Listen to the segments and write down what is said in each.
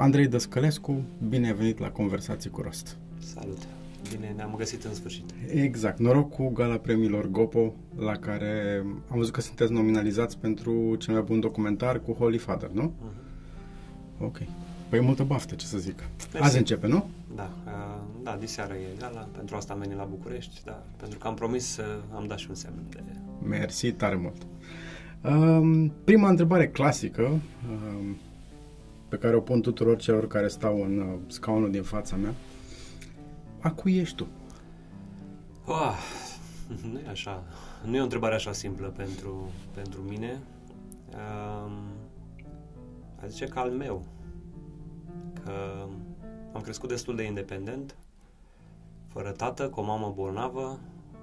Andrei Dăscălescu, bine ai venit la Conversații cu Rost. Salut! Bine, ne-am găsit în sfârșit. Exact. Noroc cu Gala Premiilor Gopo, la care am văzut că sunteți nominalizați pentru cel mai bun documentar cu Holy Father, nu? Uh-huh. Ok. Păi multă baftă, ce să zic. Mersi. Azi începe, nu? Da, uh, da, diseară e gala, pentru asta am venit la București, da, pentru că am promis să am dat și un semn de... Mersi tare mult. Uh, prima întrebare clasică, uh, pe care o pun tuturor celor care stau în uh, scaunul din fața mea. A cui ești tu? Oh, nu e așa. Nu e o întrebare așa simplă pentru, pentru mine. Um, a zice că al meu. Că am crescut destul de independent, fără tată, cu o mamă bolnavă.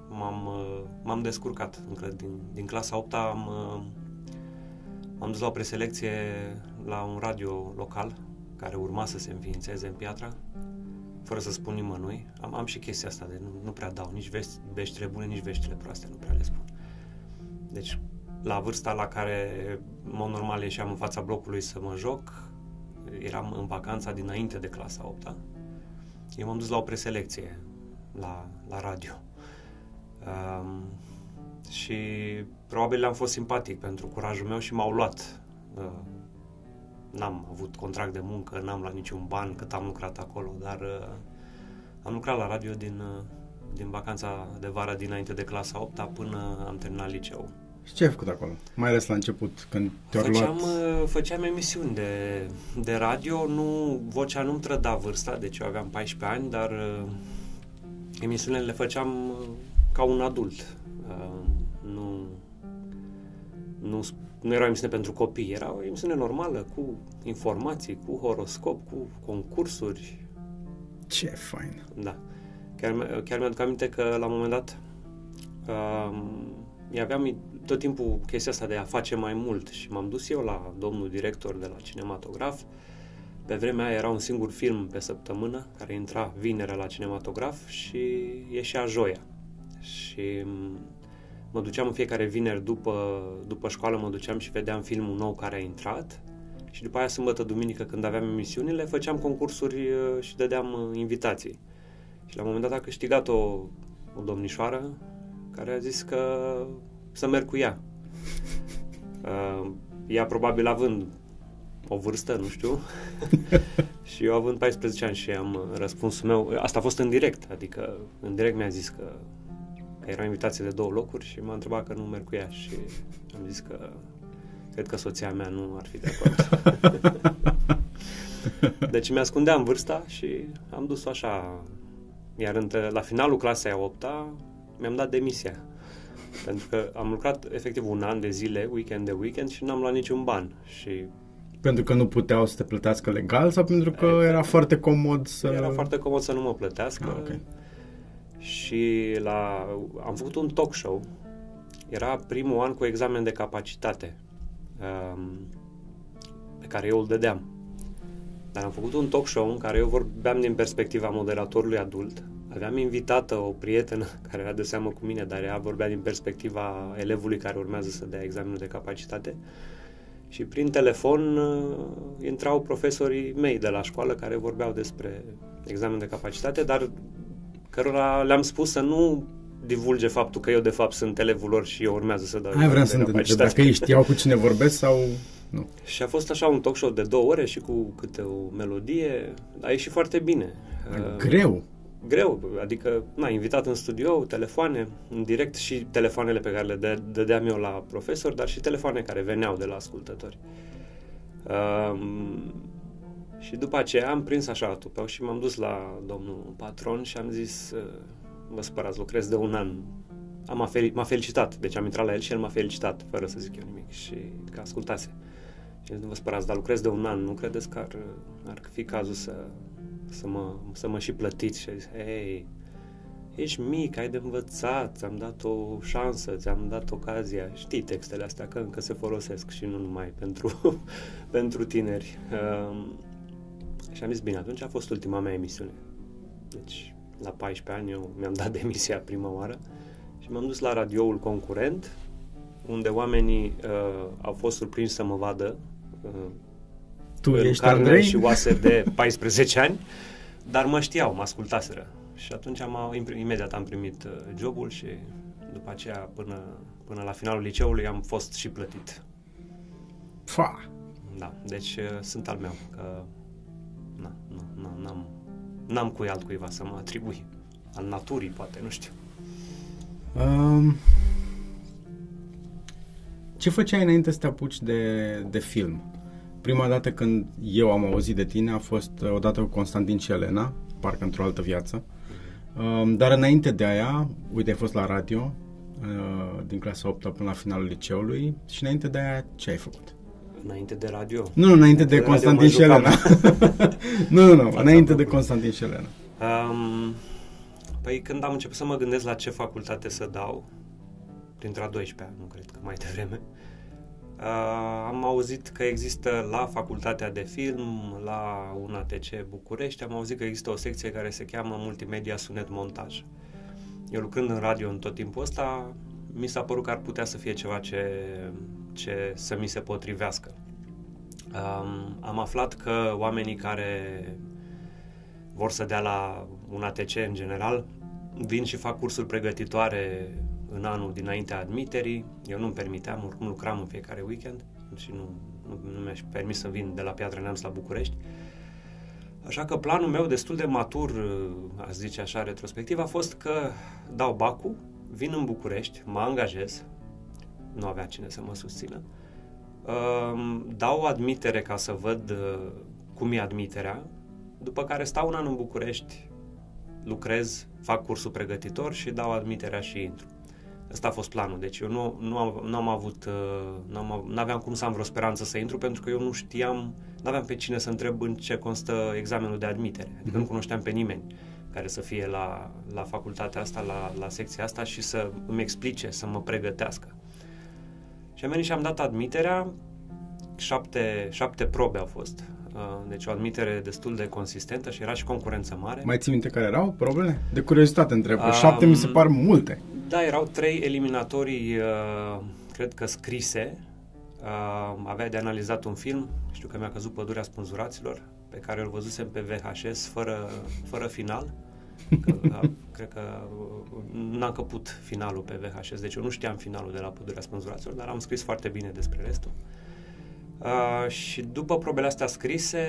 M-am, uh, m-am descurcat. Încă din, din clasa 8 am, uh, am dus la o preselecție la un radio local care urma să se înființeze în Piatra, fără să spun nimănui. Am, am și chestia asta de nu, nu prea dau nici vesti, veștile bune, nici veștile proaste, nu prea le spun. Deci, la vârsta la care, în mod normal, ieșeam în fața blocului să mă joc, eram în vacanța dinainte de clasa 8 -a. Eu m-am dus la o preselecție la, la radio. Um, și probabil le-am fost simpatic pentru curajul meu și m-au luat. Uh, n-am avut contract de muncă, n-am luat niciun ban cât am lucrat acolo, dar uh, am lucrat la radio din, uh, din vacanța de vară dinainte de clasa 8 până am terminat liceu. Și ce ai făcut acolo? Mai ales la început, când te-au făceam, luat... Uh, făceam emisiuni de, de radio, nu, vocea nu-mi trăda vârsta, deci eu aveam 14 ani, dar uh, emisiunile le făceam uh, ca un adult. Uh, nu, nu nu era o emisiune pentru copii, era o emisiune normală, cu informații, cu horoscop, cu concursuri. Ce fain! Da. Chiar, chiar mi-aduc aminte că la un moment dat uh, aveam tot timpul chestia asta de a face mai mult și m-am dus eu la domnul director de la cinematograf. Pe vremea aia era un singur film pe săptămână care intra vinerea la cinematograf și ieșea joia. Și mă duceam în fiecare vineri după, după școală, mă duceam și vedeam filmul nou care a intrat și după aia sâmbătă, duminică, când aveam emisiunile, făceam concursuri uh, și dădeam uh, invitații. Și la un moment dat a câștigat o, o domnișoară care a zis că să merg cu ea. Uh, ea probabil având o vârstă, nu știu, și eu având 14 ani și am răspunsul meu, asta a fost în direct, adică în direct mi-a zis că că era o invitație de două locuri și m-a întrebat că nu merg cu ea și am zis că cred că soția mea nu ar fi de acord. deci mi-ascundeam vârsta și am dus-o așa. Iar între, la finalul clasei a 8 mi-am dat demisia. Pentru că am lucrat efectiv un an de zile, weekend de weekend și n-am luat niciun ban. Și pentru că nu puteau să te plătească legal sau pentru că era foarte comod să... Era foarte comod să nu mă plătească. Ah, okay și la, am făcut un talk show. Era primul an cu examen de capacitate um, pe care eu îl dădeam. Dar am făcut un talk show în care eu vorbeam din perspectiva moderatorului adult. Aveam invitată o prietenă care era de seamă cu mine, dar ea vorbea din perspectiva elevului care urmează să dea examenul de capacitate. Și prin telefon uh, intrau profesorii mei de la școală care vorbeau despre examen de capacitate, dar cărora le-am spus să nu divulge faptul că eu de fapt sunt elevul lor și eu urmează să dau Hai vreau să întreb dacă ei știau cu cine vorbesc sau nu. Și a fost așa un talk show de două ore și cu câte o melodie. A ieșit foarte bine. Uh, greu. Greu, adică, na, invitat în studio, telefoane, în direct și telefoanele pe care le dădeam eu la profesor, dar și telefoane care veneau de la ascultători. Um, și după aceea am prins așa tupeu și m-am dus la domnul patron și am zis, vă spărați, lucrez de un an. Am a fel- m-a felicitat, deci am intrat la el și el m-a felicitat, fără să zic eu nimic și că ascultase. Și nu vă spărați, dar lucrez de un an, nu credeți că ar, ar fi cazul să, să, mă, să mă și plătiți? Și a zis, hei, ești mic, ai de învățat, ți-am dat o șansă, ți-am dat ocazia. Știi textele astea, că încă se folosesc și nu numai pentru, pentru tineri. Uh, și am zis, bine, atunci a fost ultima mea emisiune. Deci, la 14 ani eu mi-am dat demisia prima oară și m-am dus la radioul concurent, unde oamenii uh, au fost surprinși să mă vadă uh, Tu în ești carne Andrei? și oase de 14 ani, dar mă știau, mă ascultaseră. Și atunci am, imediat am primit uh, jobul și după aceea până, până la finalul liceului am fost și plătit. Fa! Da, deci uh, sunt al meu, că na, nu, nu, n-am, n-am cui altcuiva să mă atribui. Al naturii, poate, nu știu. Um, ce făceai înainte să te apuci de, de film? Prima dată când eu am auzit de tine a fost uh, odată cu Constantin și Elena, parcă într-o altă viață. Um, dar înainte de aia, uite, ai fost la radio, uh, din clasa 8 până la finalul liceului și înainte de aia ce ai făcut? Înainte de radio. Nu, nu, înainte de Radio Constantin mă și Elena. nu, nu, nu, Fața înainte de locului. Constantin și Elena. Um, păi când am început să mă gândesc la ce facultate să dau, printre a 12-a, nu cred că mai devreme, uh, am auzit că există la facultatea de film, la UNATC București, am auzit că există o secție care se cheamă Multimedia Sunet Montaj. Eu lucrând în radio în tot timpul ăsta, mi s-a părut că ar putea să fie ceva ce, ce să mi se potrivească. Um, am aflat că oamenii care vor să dea la un ATC în general, vin și fac cursuri pregătitoare în anul dinaintea admiterii. Eu nu-mi permiteam, oricum lucram în fiecare weekend și nu, nu, nu mi-aș permis să vin de la Piatra Neamț la București. Așa că planul meu destul de matur, aș zice așa, retrospectiv, a fost că dau bacul, vin în București, mă angajez, nu avea cine să mă susțină, Ehm, dau admitere ca să văd uh, cum e admiterea, după care stau un an în București, lucrez, fac cursul pregătitor și dau admiterea și intru. Ăsta a fost planul, deci eu nu, nu, am, nu am avut, uh, nu am, n-aveam cum să am vreo speranță să intru pentru că eu nu știam, nu aveam pe cine să întreb în ce constă examenul de admitere, adică Mhm. nu cunoșteam pe nimeni care să fie la, la facultatea asta, la, la secția asta și să îmi explice, să mă pregătească. Și am venit și am dat admiterea, șapte, șapte probe au fost, uh, deci o admitere destul de consistentă și era și concurență mare. Mai ții minte care erau probele? De curiozitate întreb, că Um, șapte mi se par multe. Da, erau trei eliminatorii, uh, cred că scrise. Uh, avea de analizat un film, știu că mi-a căzut Pădurea Spânzuraților, pe care îl văzusem pe VHS, fără, fără final. Că, uh, cred că uh, n-am căput finalul pe VHS, deci eu nu știam finalul de la Pădurea Spânzuraților, dar am scris foarte bine despre restul. Uh, și după probele astea scrise,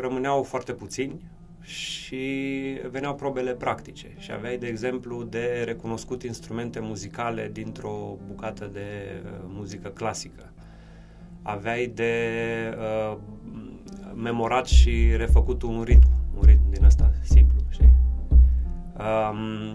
rămâneau foarte puțini și veneau probele practice și aveai, de exemplu, de recunoscut instrumente muzicale dintr-o bucată de uh, muzică clasică. Aveai de uh, memorat și refăcut un ritm, un ritm din ăsta simplu, știi? Um,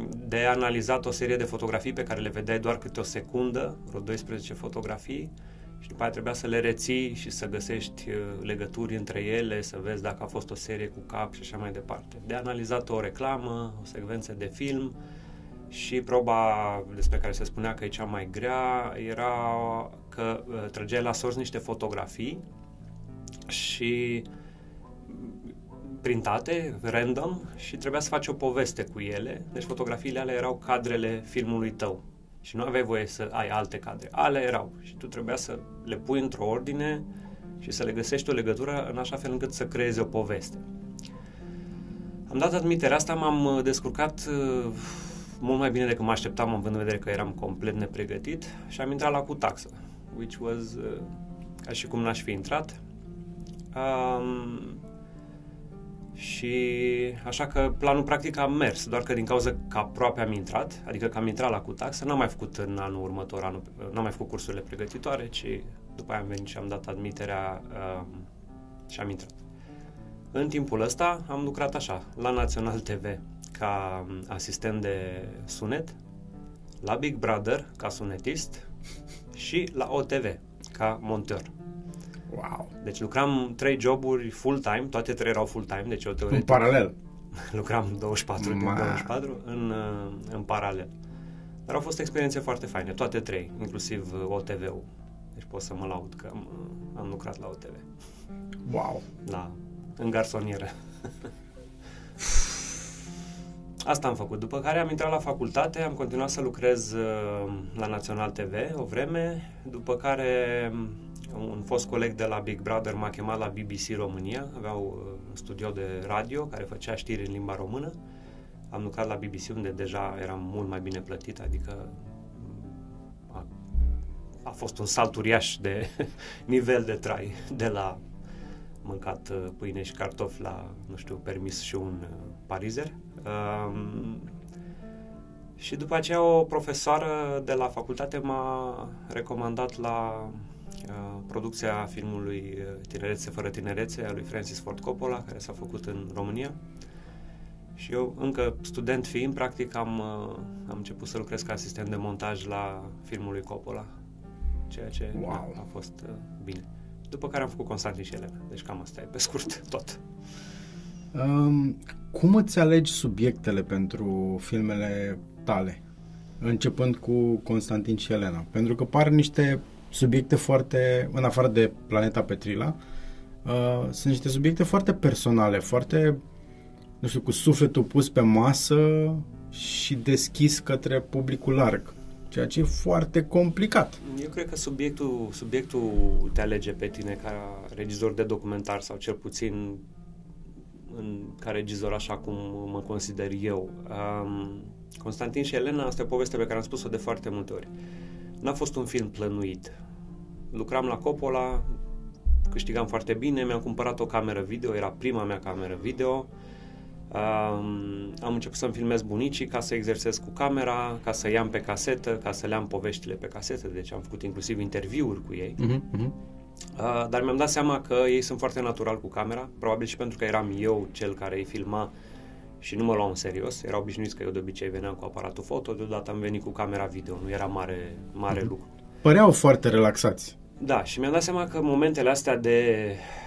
de analizat o serie de fotografii pe care le vedeai doar câte o secundă, vreo 12 fotografii, și după aia trebuia să le reții și să găsești uh, legături între ele, să vezi dacă a fost o serie cu cap și așa mai departe. De analizat o reclamă, o secvență de film și proba despre care se spunea că e cea mai grea era că uh, trăgeai la sorți niște fotografii și printate, random, și trebuia să faci o poveste cu ele. Deci fotografiile alea erau cadrele filmului tău. Și nu aveai voie să ai alte cadre. Ale erau. Și tu trebuia să le pui într-o ordine și să le găsești o legătură în așa fel încât să creezi o poveste. Am dat admiterea asta, m-am uh, descurcat uh, mult mai bine decât mă așteptam, având în vedere că eram complet nepregătit și am intrat la cu taxă, which was uh, ca și cum n-aș fi intrat. Um, și așa că planul practic a mers, doar că din cauza că aproape am intrat, adică că am intrat la cutaxă, n-am mai făcut în anul următor, anul, n-am mai făcut cursurile pregătitoare, ci după aia am venit și am dat admiterea um, și am intrat. În timpul ăsta am lucrat așa, la Național TV ca um, asistent de sunet, la Big Brother ca sunetist și la OTV ca monteur. Wow. Deci lucram trei joburi full-time, toate trei erau full-time, deci eu În teoretic paralel. lucram 24 din Ma. 24 în, uh, în paralel. Dar au fost experiențe foarte faine, toate trei, inclusiv uh, OTV-ul. Deci pot să mă laud că am, uh, am lucrat la OTV, Wow. la, în garsonieră. Asta am făcut. După care am intrat la facultate, am continuat să lucrez uh, la Național TV o vreme, după care un fost coleg de la Big Brother m-a chemat la BBC România, aveau un studio de radio care făcea știri în limba română. Am lucrat la BBC unde deja eram mult mai bine plătit, adică a, a fost un salt uriaș de nivel de trai, de la mâncat uh, pâine și cartofi la, nu știu, permis și un uh, parizer. Um, și după aceea o profesoară de la facultate m-a recomandat la uh, producția filmului Tinerețe fără tinerețe a lui Francis Ford Coppola, care s-a făcut în România. Și eu, încă student fiind, practic, am, am început să lucrez ca asistent de montaj la filmul lui Coppola, ceea ce wow. a, a fost uh, bine. După care am făcut Constantin și Elena. Deci cam asta e, pe scurt, tot. Um, cum îți alegi subiectele pentru filmele tale? Începând cu Constantin și Elena. Pentru că par niște subiecte foarte, în afară de Planeta Petrila, uh, sunt niște subiecte foarte personale, foarte, nu știu, cu sufletul pus pe masă și deschis către publicul larg ceea ce e foarte complicat. Eu cred că subiectul, subiectul te alege pe tine ca regizor de documentar sau cel puțin în, ca regizor așa cum mă consider eu. Um, Constantin și Elena, asta e o poveste pe care am spus-o de foarte multe ori. N-a fost un film plănuit. Lucram la Coppola, câștigam foarte bine, mi-am cumpărat o cameră video, era prima mea cameră video, Um, am început să-mi filmez bunicii ca să exersez cu camera, ca să iau pe casetă, ca să le am poveștile pe casetă, deci am făcut inclusiv interviuri cu ei. Uh-huh, uh-huh. Uh, dar mi-am dat seama că ei sunt foarte natural cu camera, probabil și pentru că eram eu cel care îi filma și nu mă luau în serios. Era obișnuit că eu de obicei veneam cu aparatul foto, deodată am venit cu camera video, nu era mare, mare uh-huh. lucru. Păreau foarte relaxați. Da, și mi-am dat seama că momentele astea de,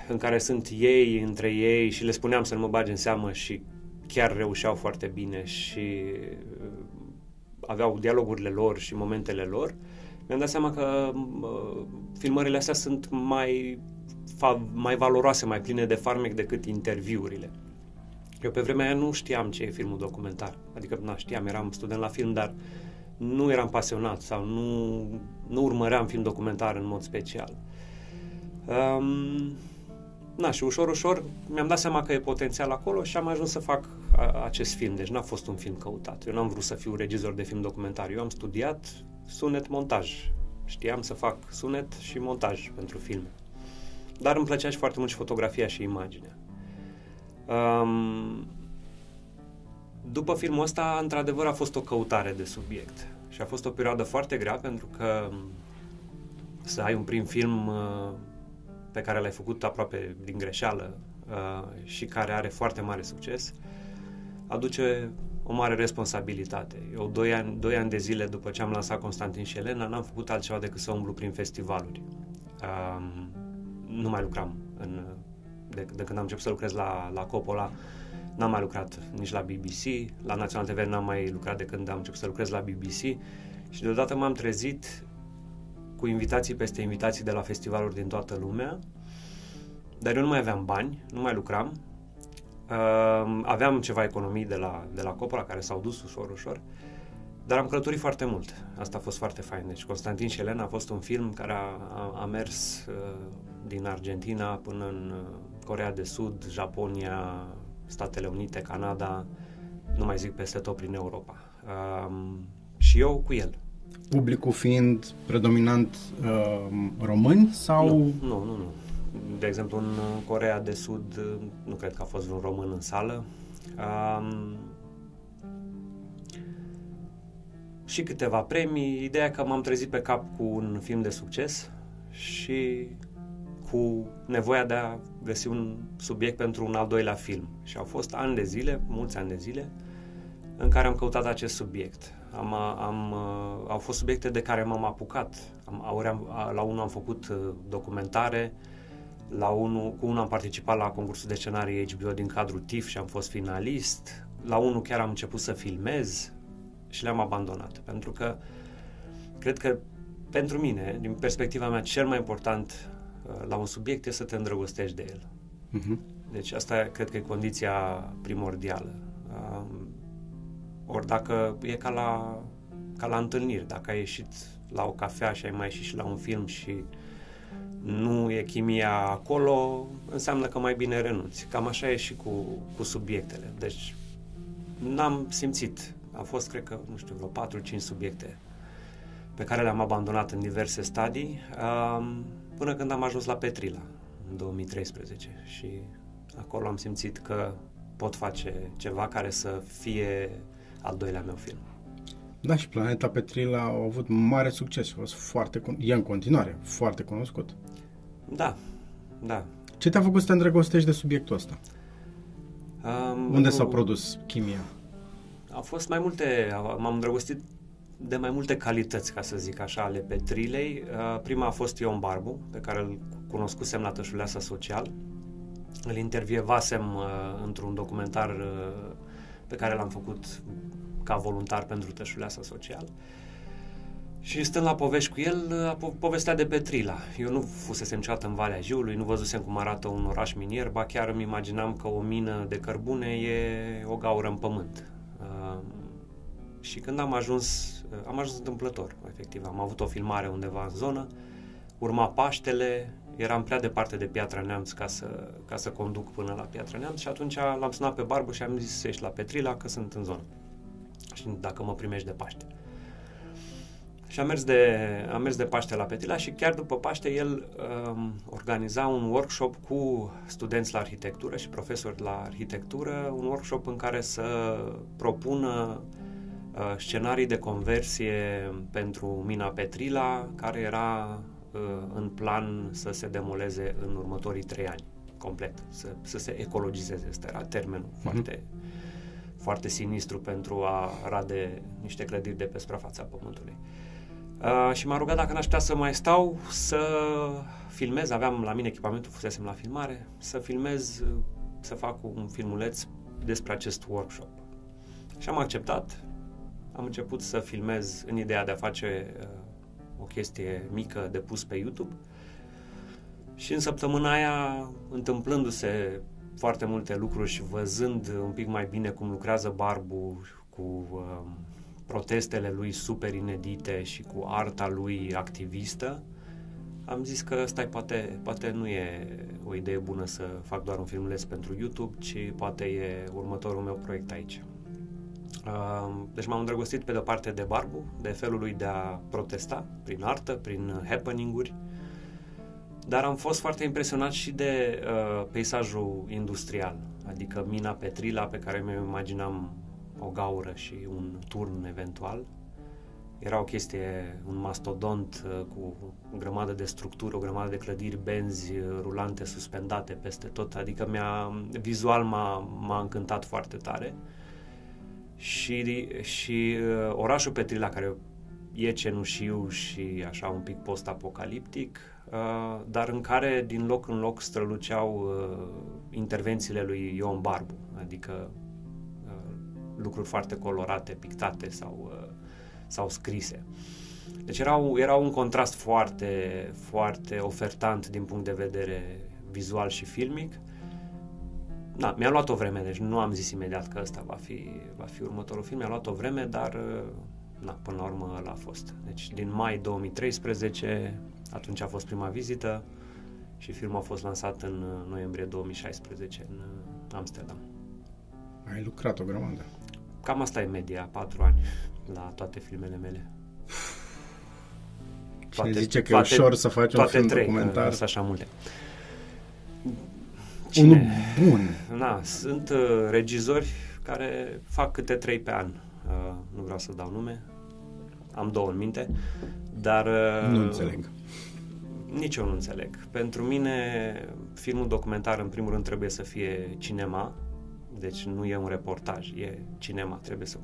în care sunt ei între ei și le spuneam să nu mă bage în seamă și chiar reușeau foarte bine și uh, aveau dialogurile lor și momentele lor, mi-am dat seama că uh, filmările astea sunt mai, fa- mai valoroase, mai pline de farmec decât interviurile. Eu pe vremea aia nu știam ce e filmul documentar. Adică, nu știam, eram student la film, dar nu eram pasionat sau nu, nu urmăream film documentar în mod special. Um, na, și ușor, ușor mi-am dat seama că e potențial acolo și am ajuns să fac a, acest film. Deci n-a fost un film căutat. Eu n-am vrut să fiu regizor de film documentar. Eu am studiat sunet-montaj. Știam să fac sunet și montaj pentru filme. Dar îmi plăcea și foarte mult și fotografia și imaginea. Um, după filmul ăsta, într-adevăr, a fost o căutare de subiect. Și a fost o perioadă foarte grea pentru că să ai un prim film uh, pe care l-ai făcut aproape din greșeală uh, și care are foarte mare succes, aduce o mare responsabilitate. Eu, doi ani, doi ani de zile după ce am lansat Constantin și Elena, n-am făcut altceva decât să umblu prin festivaluri. Uh, nu mai lucram în, de, de când am început să lucrez la, la Coppola, n-am mai lucrat nici la BBC, la National TV n-am mai lucrat de când am început să lucrez la BBC și deodată m-am trezit cu invitații peste invitații de la festivaluri din toată lumea, dar eu nu mai aveam bani, nu mai lucram, uh, aveam ceva economii de la, de la Coppola care s-au dus ușor, ușor, dar am călătorit foarte mult. Asta a fost foarte fain. Deci Constantin și Elena a fost un film care a, a, a mers uh, din Argentina până în uh, Corea de Sud, Japonia, Statele Unite, Canada, nu mai zic peste tot prin Europa. Uh, și eu cu el publicul fiind predominant uh, români sau... Nu, nu, nu, nu. De exemplu, în Corea de Sud uh, nu cred că a fost vreun român în sală. Um, și câteva premii. Ideea că m-am trezit pe cap cu un film de succes și cu nevoia de a găsi un subiect pentru un al doilea film. Și au fost ani de zile, mulți ani de zile, în care am căutat acest subiect. Am, am, uh, au fost subiecte de care m-am apucat. Am, am, la unul am făcut uh, documentare, la unul, cu unul am participat la concursul de scenarii HBO din cadrul TIFF și am fost finalist. La unul chiar am început să filmez și le-am abandonat. Pentru că cred că pentru mine, din perspectiva mea, cel mai important uh, la un subiect este să te îndrăgostești de el. Uh-huh. Deci asta cred că e condiția primordială. Um, ori dacă e ca la, ca la întâlniri, dacă ai ieșit la o cafea și ai mai ieșit și la un film și nu e chimia acolo, înseamnă că mai bine renunți. Cam așa e și cu, cu subiectele. Deci n-am simțit. A fost, cred că, nu știu, vreo 4-5 subiecte pe care le-am abandonat în diverse stadii, um, până când am ajuns la Petrila, în 2013. Și acolo am simțit că pot face ceva care să fie al doilea meu film. Da, și Planeta Petrila a avut mare succes. A fost foarte, e în continuare foarte cunoscut. Da, da. Ce te-a făcut să te îndrăgostești de subiectul ăsta? Um, Unde s-a produs chimia? Au fost mai multe, m-am îndrăgostit de mai multe calități, ca să zic așa, ale Petrilei. Uh, prima a fost Ion Barbu, pe care îl cunoscusem la Tășuleasa Social. Îl intervievasem uh, într-un documentar uh, pe care l-am făcut ca voluntar pentru Tășuleasa Social. Și stând la povești cu el, po- povestea de Petrila. Eu nu fusesem niciodată în Valea Jiului, nu văzusem cum arată un oraș minier, ba chiar îmi imaginam că o mină de cărbune e o gaură în pământ. Uh, și când am ajuns, uh, am ajuns întâmplător, efectiv. Am avut o filmare undeva în zonă, urma Paștele, eram prea departe de Piatra Neamț ca să, ca să conduc până la Piatra Neamț și atunci l-am sunat pe Barbu și am zis să ieși la Petrila că sunt în zonă. Și dacă mă primești de Paște. Și am mers de, am mers de Paște la Petila și chiar după Paște el um, organiza un workshop cu studenți la arhitectură și profesori la arhitectură, un workshop în care să propună uh, scenarii de conversie pentru mina Petrila, care era uh, în plan să se demoleze în următorii trei ani, complet, să, să se ecologizeze. Asta era termenul mm-hmm. foarte, foarte sinistru pentru a rade niște clădiri de pe suprafața Pământului. Uh, și m-a rugat dacă n-aș putea să mai stau, să filmez, aveam la mine echipamentul, fusesem la filmare, să filmez, să fac un filmuleț despre acest workshop. Și am acceptat, am început să filmez în ideea de a face uh, o chestie mică de pus pe YouTube și în săptămâna aia, întâmplându-se foarte multe lucruri și văzând un pic mai bine cum lucrează Barbu cu uh, protestele lui super inedite și cu arta lui activistă, am zis că stai, poate, poate nu e o idee bună să fac doar un filmuleț pentru YouTube, ci poate e următorul meu proiect aici. Deci m-am îndrăgostit pe de-o parte de Barbu, de felul lui de a protesta prin artă, prin happening-uri, dar am fost foarte impresionat și de uh, peisajul industrial, adică mina Petrila pe care mi-o imaginam o gaură și un turn eventual. Era o chestie, un mastodont uh, cu o grămadă de structuri, o grămadă de clădiri, benzi uh, rulante suspendate peste tot, adică mi-a, vizual m-a, m-a încântat foarte tare. Și, și uh, orașul Petrila, care e cenușiu și așa un pic post-apocaliptic, uh, dar în care din loc în loc străluceau uh, intervențiile lui Ion Barbu, adică lucruri foarte colorate, pictate sau, uh, sau scrise. Deci era, era un contrast foarte, foarte ofertant din punct de vedere vizual și filmic. Da, mi-a luat o vreme, deci nu am zis imediat că ăsta va fi, va fi următorul film, mi-a luat o vreme, dar na, până la urmă ăla a fost. Deci din mai 2013, atunci a fost prima vizită și filmul a fost lansat în noiembrie 2016 în Amsterdam. Ai lucrat o grămadă. Cam asta e media, patru ani la toate filmele mele. Cine toate, zice că toate, e ușor să faci un film trei, documentar? Sunt așa multe. Cine? Unul bun. Na, sunt uh, regizori care fac câte trei pe an. Uh, nu vreau să dau nume. Am două în minte. Dar... Uh, nu înțeleg. Nici eu nu înțeleg. Pentru mine, filmul documentar, în primul rând, trebuie să fie cinema, deci nu e un reportaj, e cinema, trebuie să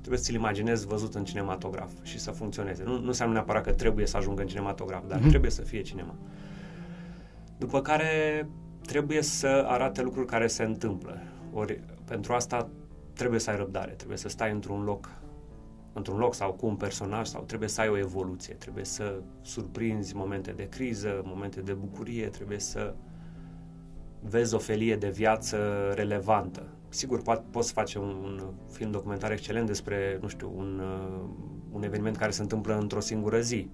trebuie să ți-l imaginezi văzut în cinematograf și să funcționeze. Nu, nu înseamnă neapărat că trebuie să ajungă în cinematograf, dar mm-hmm. trebuie să fie cinema. După care trebuie să arate lucruri care se întâmplă. Ori pentru asta trebuie să ai răbdare, trebuie să stai într-un loc într-un loc sau cu un personaj sau trebuie să ai o evoluție, trebuie să surprinzi momente de criză, momente de bucurie, trebuie să vezi o felie de viață relevantă. Sigur, po- poți face un, un film documentar excelent despre, nu știu, un, uh, un eveniment care se întâmplă într-o singură zi.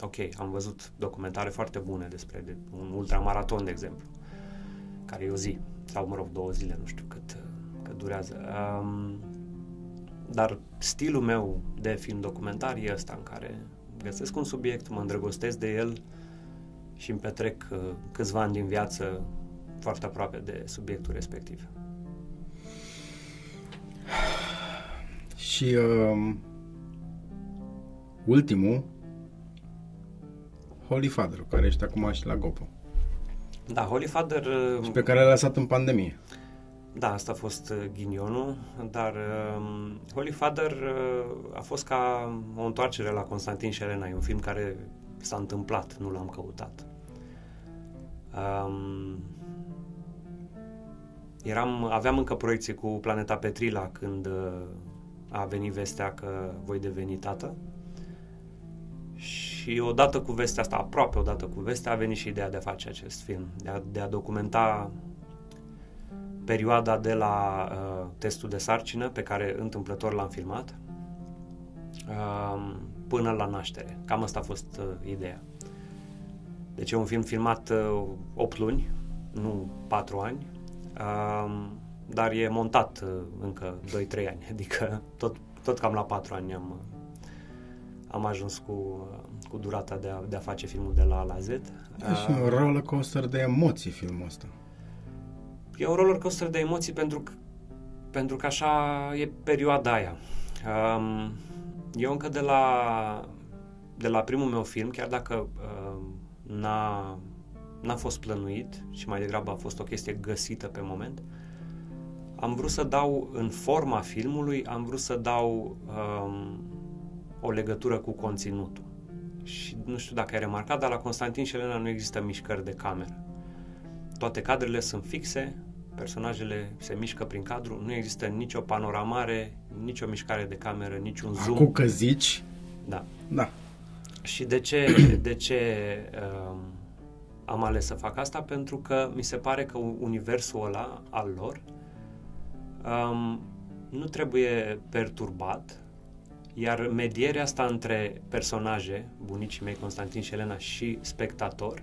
ok, am văzut documentare foarte bune despre de, un ultramaraton, de exemplu, care e o zi, sau mă rog, două zile, nu știu cât, cât durează. Um, dar stilul meu de film documentar e ăsta în care găsesc un subiect, mă îndrăgostesc de el și îmi petrec uh, câțiva ani din viață foarte aproape de subiectul respectiv. Și uh, ultimul, Holy Father, care ești acum și la Gopo. Da, Holy Father... Și pe care l-a lăsat în pandemie. Da, asta a fost uh, ghinionul, dar uh, Holy Father uh, a fost ca o întoarcere la Constantin și Elena. E un film care s-a întâmplat, nu l-am căutat. Um, eram, aveam încă proiecție cu Planeta Petrila când uh, a venit vestea că voi deveni tată. Și odată cu vestea asta, aproape odată cu vestea, a venit și ideea de a face acest film, de a, de a documenta perioada de la uh, testul de sarcină, pe care întâmplător l-am filmat, uh, până la naștere. Cam asta a fost uh, ideea. Deci e un film filmat uh, 8 luni, nu 4 ani, uh, dar e montat uh, încă 2-3 ani, adică tot, tot cam la 4 ani am, uh, am ajuns cu, uh, cu durata de a, de a face filmul de la A la Z. E și un roller coaster de emoții filmul ăsta. E un roller coaster de emoții pentru că, pentru că așa e perioada aia. Um, eu încă de la, de la primul meu film, chiar dacă uh, n-a, n-a fost plănuit și mai degrabă a fost o chestie găsită pe moment, am vrut să dau în forma filmului, am vrut să dau um, o legătură cu conținutul. Și nu știu dacă ai remarcat, dar la Constantin și Elena nu există mișcări de cameră. Toate cadrele sunt fixe, personajele se mișcă prin cadru, nu există nicio panoramare, nicio mișcare de cameră, niciun zoom. Acum că zici, Da. da. Și de ce, de ce um, am ales să fac asta? Pentru că mi se pare că universul ăla al lor um, nu trebuie perturbat, iar medierea asta între personaje, bunicii mei Constantin și Elena și spectator,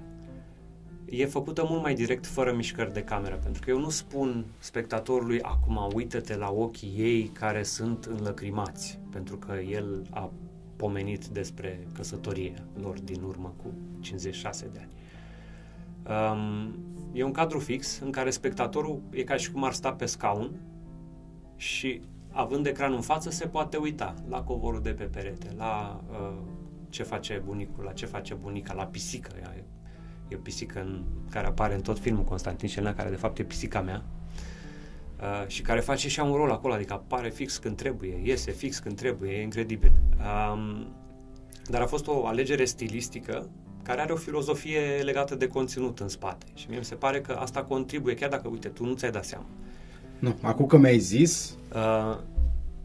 e făcută mult mai direct, fără mișcări de cameră. Pentru că eu nu spun spectatorului, acum uită-te la ochii ei care sunt înlăcrimați, pentru că el a pomenit despre căsătorie lor din urmă cu 56 de ani. Um, e un cadru fix în care spectatorul e ca și cum ar sta pe scaun și având ecranul în față se poate uita la covorul de pe perete, la uh, ce face bunicul, la ce face bunica, la pisică. E, e o pisică în, care apare în tot filmul Constantin Șelna, care de fapt e pisica mea. Uh, și care face și un rol acolo, adică apare fix când trebuie, iese fix când trebuie, e incredibil. Um, dar a fost o alegere stilistică care are o filozofie legată de conținut în spate. Și mie mi se pare că asta contribuie, chiar dacă, uite, tu nu ți-ai dat seama. Nu, acum că mi-ai zis, Uh,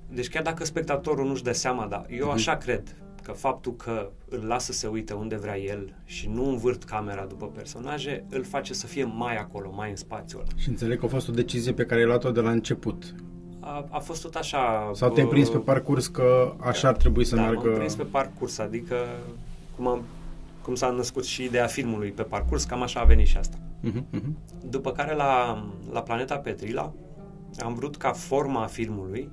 deci chiar dacă spectatorul nu-și dă seama, dar eu așa cred că faptul că îl lasă să uite unde vrea el și nu învârt camera după personaje, îl face să fie mai acolo, mai în spațiul ăla. și înțeleg că a fost o decizie pe care ai luat-o de la început. A, a fost tot așa... Sau te-ai uh, prins pe parcurs că așa ar trebui să da, meargă... m-am prins pe parcurs, adică cum, am, cum s-a născut și ideea filmului pe parcurs, cam așa a venit și asta. Mhm, mhm. După care la, la Planeta Petrila am vrut ca forma filmului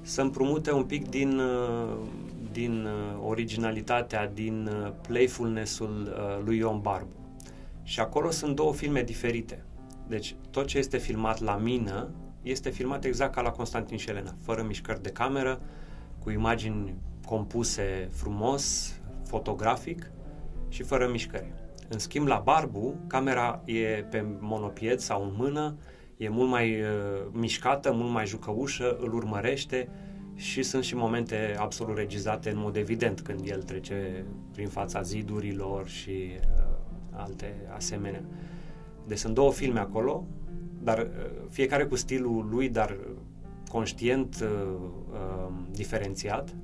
să împrumute un pic din, uh, din uh, originalitatea, din uh, playfulness-ul uh, lui Ion Barbu. Și acolo sunt două filme diferite. Deci tot ce este filmat la mină este filmat exact ca la Constantin și Elena, fără mișcări de cameră, cu imagini compuse frumos, fotografic și fără mișcări. În schimb, la Barbu, camera e pe monopied sau în mână, e mult mai uh, mișcată, mult mai jucăușă, îl urmărește și sunt și momente absolut regizate în mod evident când el trece prin fața zidurilor și uh, alte asemenea. Deci sunt două filme acolo, dar uh, fiecare cu stilul lui, dar conștient, uh, uh, diferențiat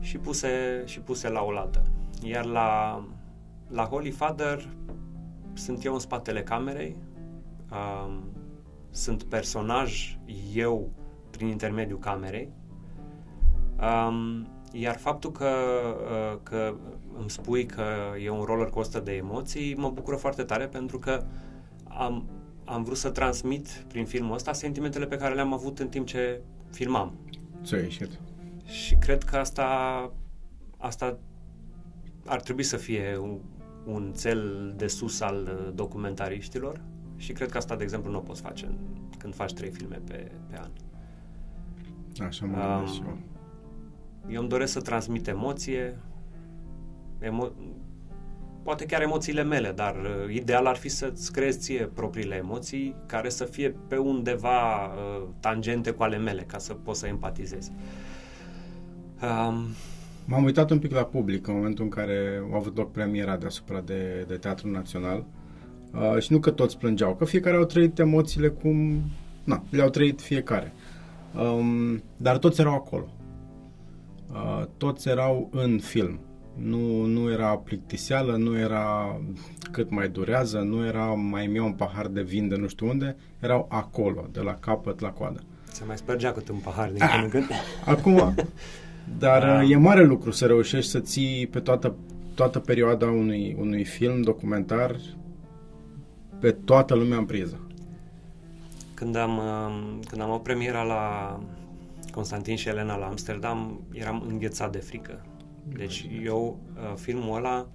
și puse, și puse la oaltă. Iar la, la Holy Father sunt eu în spatele camerei, uh, sunt personaj eu prin intermediul camerei um, Iar faptul că, uh, că îmi spui că e un roller coaster de emoții mă bucură foarte tare pentru că am, am vrut să transmit prin filmul ăsta sentimentele pe care le-am avut în timp ce filmam. Ce ieșit. Și cred că asta, asta ar trebui să fie un, un cel de sus al uh, documentariștilor și cred că asta, de exemplu, nu o poți face când faci trei filme pe, pe an. Așa mă um, și eu. Eu îmi doresc să transmit emoție, emo- poate chiar emoțiile mele, dar uh, ideal ar fi să-ți creezi ție propriile emoții care să fie pe undeva uh, tangente cu ale mele, ca să poți să empatizezi. Um, M-am uitat un pic la public în momentul în care a avut loc premiera deasupra de, de Teatrul Național uh, și nu că toți plângeau, că fiecare au trăit emoțiile cum na, le-au trăit fiecare. Um, dar toți erau acolo. Uh, toți erau în film. Nu, nu era plictiseală, nu era cât mai durează, nu era mai mi un pahar de vin de nu știu unde, erau acolo, de la capăt la coadă. Se mai spărgea cât un pahar din când în când. Acum, dar da. e mare lucru să reușești să ții pe toată, toată perioada unui, unui film documentar pe toată lumea în priză. Când am, um, când am o premiera la Constantin și Elena la Amsterdam, eram înghețat de frică. Deci eu, uh, filmul ăla,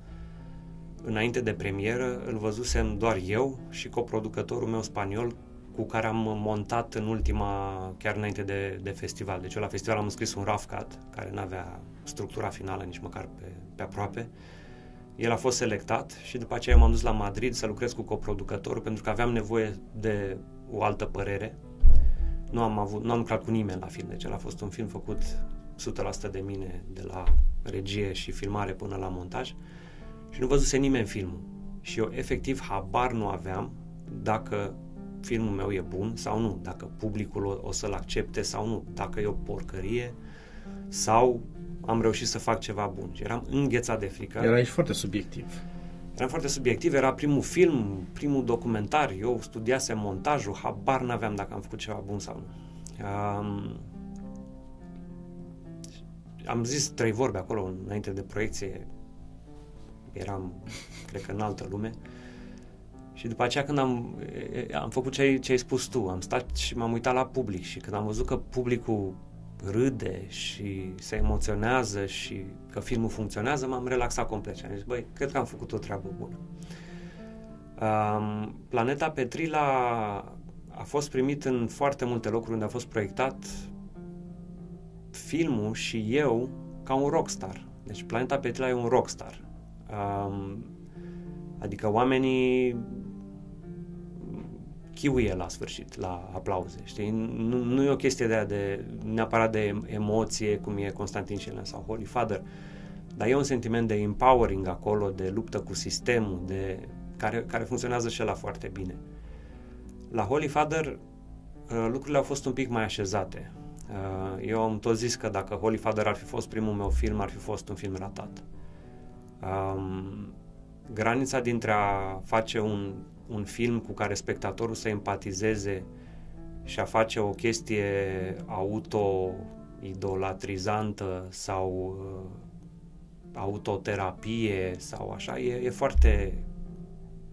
înainte de premieră, îl văzusem doar eu și coproducătorul meu spaniol cu care am montat în ultima, chiar înainte de, de festival. Deci eu la festival am scris un rough cut, care nu avea structura finală nici măcar pe, pe aproape. El a fost selectat și după aceea m-am dus la Madrid să lucrez cu coproducătorul pentru că aveam nevoie de o altă părere. Nu am, avut, nu am lucrat cu nimeni la film, deci el a fost un film făcut 100% de mine, de la regie și filmare până la montaj și nu văzuse nimeni filmul. Și eu efectiv habar nu aveam dacă filmul meu e bun sau nu, dacă publicul o, o să-l accepte sau nu, dacă e o porcărie sau am reușit să fac ceva bun. Și eram înghețat de frică. Era și foarte subiectiv. Eram foarte subiectiv, era primul film, primul documentar, eu studiasem montajul, habar n-aveam dacă am făcut ceva bun sau nu. Um, am zis trei vorbe acolo înainte de proiecție, eram, cred că în altă lume. Și după aceea când am, am făcut ce ai, ce ai spus tu, am stat și m-am uitat la public și când am văzut că publicul râde și se emoționează și că filmul funcționează, m-am relaxat complet și am zis, băi, cred că am făcut o treabă bună. Um, Planeta Petrila a fost primit în foarte multe locuri unde a fost proiectat filmul și eu ca un rockstar. Deci Planeta Petrila e un rockstar. Um, adică oamenii chiuie la sfârșit, la aplauze, știi? Nu, nu e o chestie de, de neapărat de emoție, cum e Constantin Șelen sau Holy Father, dar e un sentiment de empowering acolo, de luptă cu sistemul, de, care, care funcționează și la foarte bine. La Holy Father uh, lucrurile au fost un pic mai așezate. Uh, eu am tot zis că dacă Holy Father ar fi fost primul meu film, ar fi fost un film ratat. Um, granița dintre a face un un film cu care spectatorul să empatizeze și a face o chestie auto-idolatrizantă sau uh, autoterapie sau așa, e, e foarte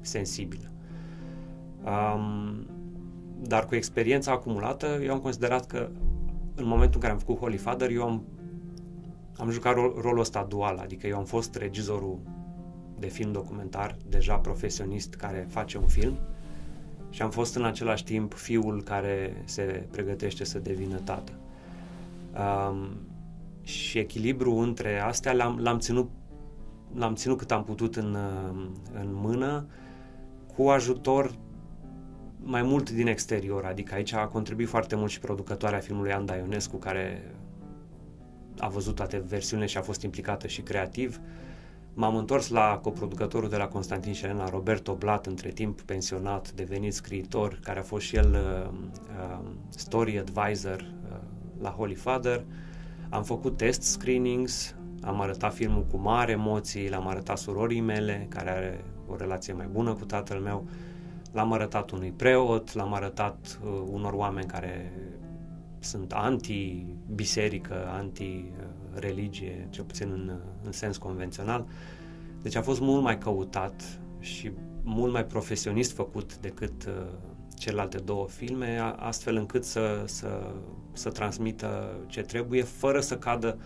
sensibilă. Um, dar cu experiența acumulată, eu am considerat că în momentul în care am făcut Holy Father, eu am, am jucat rol, rolul ăsta dual, adică eu am fost regizorul de film documentar, deja profesionist care face un film și am fost în același timp fiul care se pregătește să devină tată. Um, și echilibru între astea l-am, l-am, ținut, l-am ținut cât am putut în, în mână cu ajutor mai mult din exterior, adică aici a contribuit foarte mult și producătoarea filmului Anda Ionescu, care a văzut toate versiunile și a fost implicată și creativ. Uh, M-am întors la coproducătorul de la Constantin și Elena, Roberto Blat, între timp pensionat, devenit scriitor, care a fost și el uh, uh, story advisor uh, la Holy Father. Am făcut test screenings, am arătat filmul cu mari emoții, l-am arătat surorii mele, care are o relație mai bună cu tatăl meu, l-am arătat unui preot, l-am arătat uh, unor oameni care sunt anti-biserică, anti-religie, cel puțin în, în sens convențional. Deci a fost mult mai căutat și mult mai profesionist făcut decât uh, celelalte două filme, astfel încât să, să, să transmită ce trebuie, fără să cadă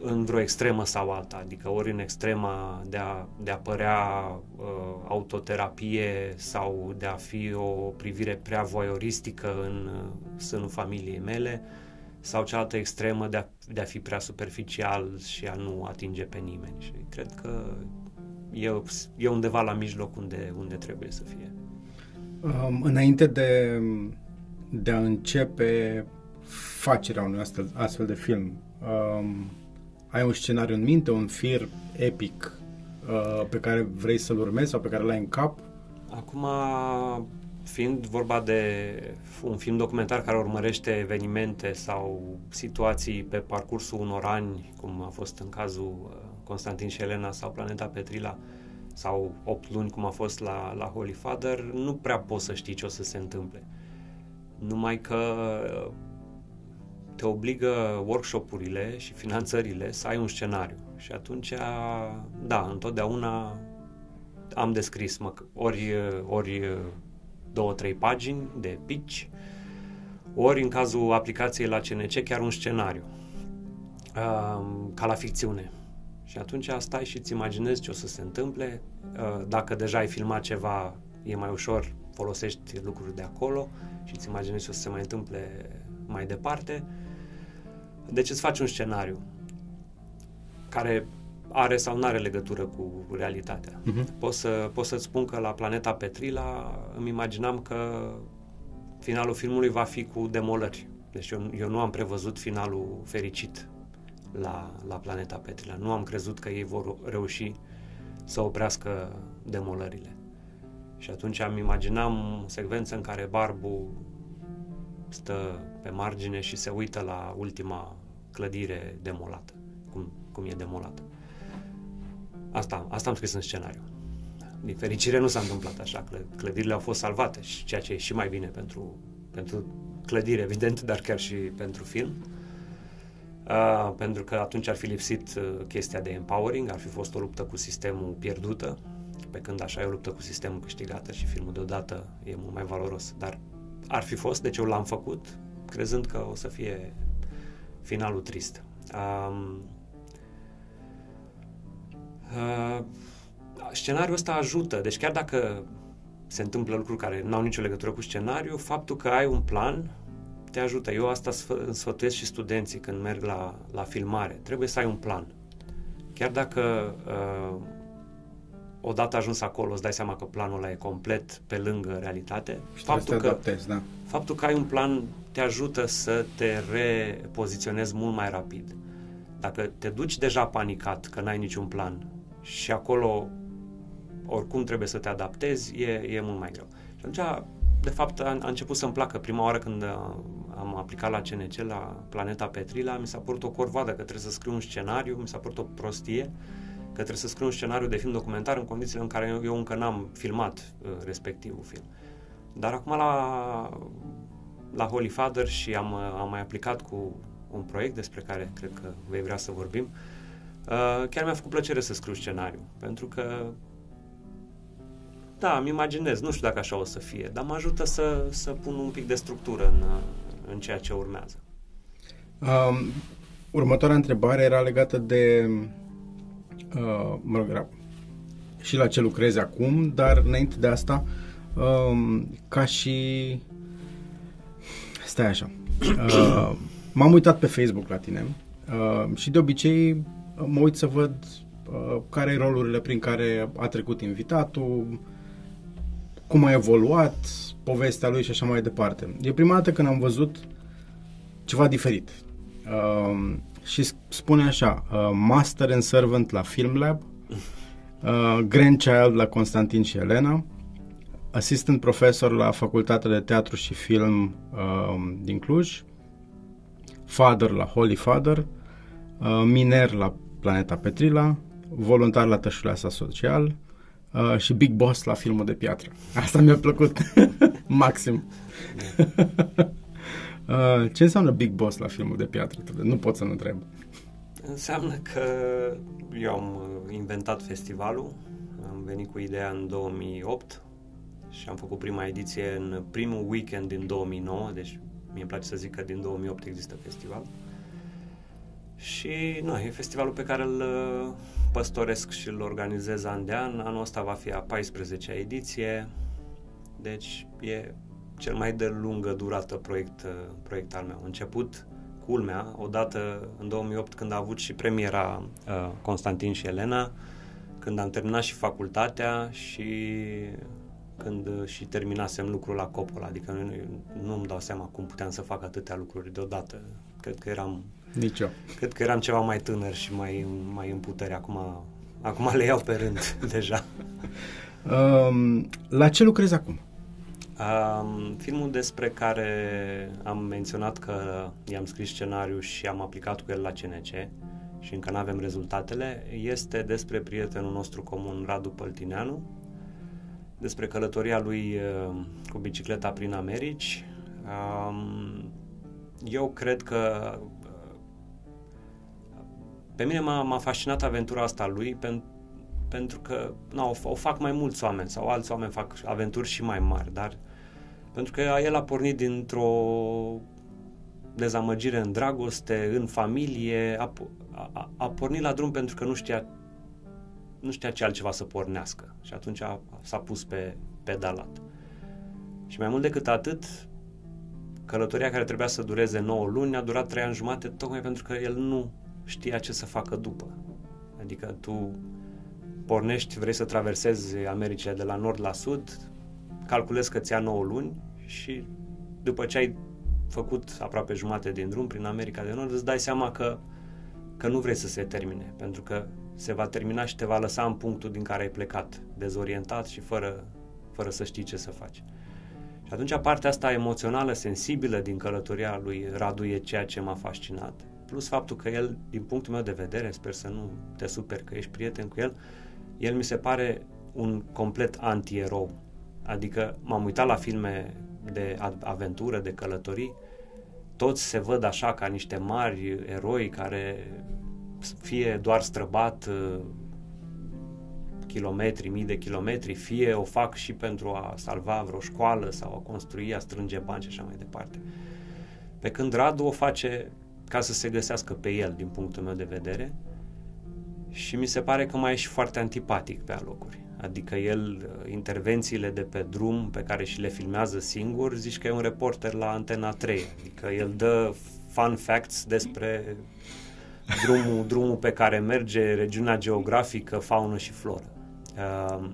în vreo extremă sau alta, adică ori în extrema de a, de a părea uh, autoterapie sau de a fi o privire prea voyeuristică în uh, sânul familiei mele, sau cealaltă extremă de a, de a fi prea superficial și a nu atinge pe nimeni. Și cred că e, e undeva la mijloc unde, unde trebuie să fie. Um, înainte de, de a începe facerea unui astfel, astfel de film, um, ai un scenariu în minte, un fir epic uh, pe care vrei să-l urmezi sau pe care l-ai în cap? Acum, fiind vorba de un film documentar care urmărește evenimente sau situații pe parcursul unor ani, cum a fost în cazul uh, Constantin și Elena sau Planeta Petrila, sau 8 luni, cum a fost la, la Holy Father, nu prea poți să știi ce o să se întâmple. Numai că te obligă workshopurile și finanțările să ai un scenariu. Și atunci, da, întotdeauna am descris mă, ori, ori două, trei pagini de pitch, ori în cazul aplicației la CNC chiar un scenariu, ca la ficțiune. Și atunci stai și îți imaginezi ce o să se întâmple. Dacă deja ai filmat ceva, e mai ușor, folosești lucruri de acolo și îți imaginezi ce o să se mai întâmple mai departe. Deci îți faci un scenariu care are sau nu are legătură cu realitatea. Uh-huh. Pot, să, pot să-ți spun că la Planeta Petrila îmi imaginam că finalul filmului va fi cu demolări. Deci eu, eu nu am prevăzut finalul fericit la, la Planeta Petrila. Nu am crezut că ei vor reuși să oprească demolările. Și atunci am imaginam o secvență în care Barbu stă pe margine și se uită la ultima clădire demolată, cum, cum e demolată. Asta, asta am scris în scenariu. Din fericire nu s-a întâmplat așa. Clădirile au fost salvate, și ceea ce e și mai bine pentru, pentru clădire, evident, dar chiar și pentru film. Uh, pentru că atunci ar fi lipsit uh, chestia de empowering, ar fi fost o luptă cu sistemul pierdută, pe când așa e o luptă cu sistemul câștigată și filmul deodată e mult mai valoros. Dar ar fi fost, deci eu l-am făcut, crezând că o să fie finalul trist. Um, uh, scenariul ăsta ajută, deci chiar dacă se întâmplă lucruri care nu au nicio legătură cu scenariu, faptul că ai un plan te ajută. Eu asta sfătuiesc și studenții când merg la, la filmare. Trebuie să ai un plan. Chiar dacă uh, odată ajuns acolo îți dai seama că planul ăla e complet pe lângă realitate. Și faptul că, adaptezi, da. faptul că ai un plan te ajută să te repoziționezi mult mai rapid. Dacă te duci deja panicat că n-ai niciun plan și acolo oricum trebuie să te adaptezi, e, e mult mai greu. Și atunci, de fapt, a, a început să-mi placă. Prima oară când am aplicat la CNC, la Planeta Petrila, mi s-a părut o corvadă că trebuie să scriu un scenariu, mi s-a părut o prostie că trebuie să scriu un scenariu de film documentar în condițiile în care eu, eu încă n-am filmat uh, respectivul film. Dar acum la, la Holy Father și am, uh, am mai aplicat cu un proiect despre care cred că vei vrea să vorbim, uh, chiar mi-a făcut plăcere să scriu scenariu, pentru că da, îmi imaginez, nu știu dacă așa o să fie, dar mă ajută să, să pun un pic de structură în, uh, în ceea ce urmează. Um, următoarea întrebare era legată de uh, mă rog, și la ce lucrezi acum, dar înainte de asta, uh, ca și... Stai așa. Uh, m-am uitat pe Facebook la tine uh, și de obicei uh, mă uit să văd uh, care e rolurile prin care a trecut invitatul, cum a evoluat, povestea lui și așa mai departe. E prima dată când am văzut ceva diferit. Uh, și spune așa, uh, Master and Servant la Film Lab, uh, Grandchild la Constantin și Elena, Assistant Professor la Facultatea de Teatru și Film uh, din Cluj, Father la Holy Father, uh, Miner la Planeta Petrila, voluntar la Tășuleasa Social uh, și Big Boss la filmul de piatră. Asta mi-a plăcut maxim. Uh, ce înseamnă Big Boss la filmul de piatră? Nu pot să nu întreb. Înseamnă că eu am uh, inventat festivalul, am venit cu ideea în 2008 și am făcut prima ediție în primul weekend din 2009, deci mie îmi place să zic că din 2008 există festival. Și nu, e festivalul pe care îl uh, păstoresc și îl organizez an de an. Anul ăsta va fi a 14-a ediție, deci e cel mai de lungă durată proiect, uh, proiect al meu. Început, culmea, odată în 2008 când a avut și premiera uh, Constantin și Elena, când am terminat și facultatea și când uh, și terminasem lucrul la Coppola, adică nu, nu-mi dau seama cum puteam să fac atâtea lucruri deodată. Cred că eram nici eu. Cred că eram ceva mai tânăr și mai, mai în putere. Acum, acum le iau pe rând deja. Um, la ce lucrezi acum? Um, filmul despre care am menționat că i-am scris scenariu și am aplicat cu el la CNC și încă nu avem rezultatele, este despre prietenul nostru comun, Radu Păltineanu, despre călătoria lui uh, cu bicicleta prin Americi. Um, eu cred că pe mine m-a, m-a fascinat aventura asta lui pen, pentru că na, o, o fac mai mulți oameni sau alți oameni fac aventuri și mai mari, dar pentru că el a pornit dintr-o dezamăgire în dragoste, în familie, a, a, a pornit la drum pentru că nu știa nu știa ce altceva să pornească și atunci a, s-a pus pe pedalat. Și mai mult decât atât, călătoria care trebuia să dureze 9 luni a durat 3 ani jumate tocmai pentru că el nu știa ce să facă după. Adică tu pornești, vrei să traversezi America de la nord la sud, calculezi că ți-a 9 luni și după ce ai făcut aproape jumate din drum prin America de Nord, îți dai seama că, că nu vrei să se termine, pentru că se va termina și te va lăsa în punctul din care ai plecat, dezorientat și fără, fără să știi ce să faci. Și atunci partea asta emoțională, sensibilă din călătoria lui Radu e ceea ce m-a fascinat plus faptul că el, din punctul meu de vedere, sper să nu te super că ești prieten cu el, el mi se pare un complet anti-erou. Adică m-am uitat la filme de aventură, de călătorii, toți se văd așa ca niște mari eroi care fie doar străbat uh, kilometri, mii de kilometri, fie o fac și pentru a salva vreo școală sau a construi, a strânge bani și așa mai departe. Pe când Radu o face ca să se găsească pe el, din punctul meu de vedere. Și mi se pare că mai e și foarte antipatic pe alocuri. Adică el, intervențiile de pe drum pe care și le filmează singur, zici că e un reporter la Antena 3. Adică el dă fun facts despre drumul, drumul pe care merge, regiunea geografică, faună și floră. Uh,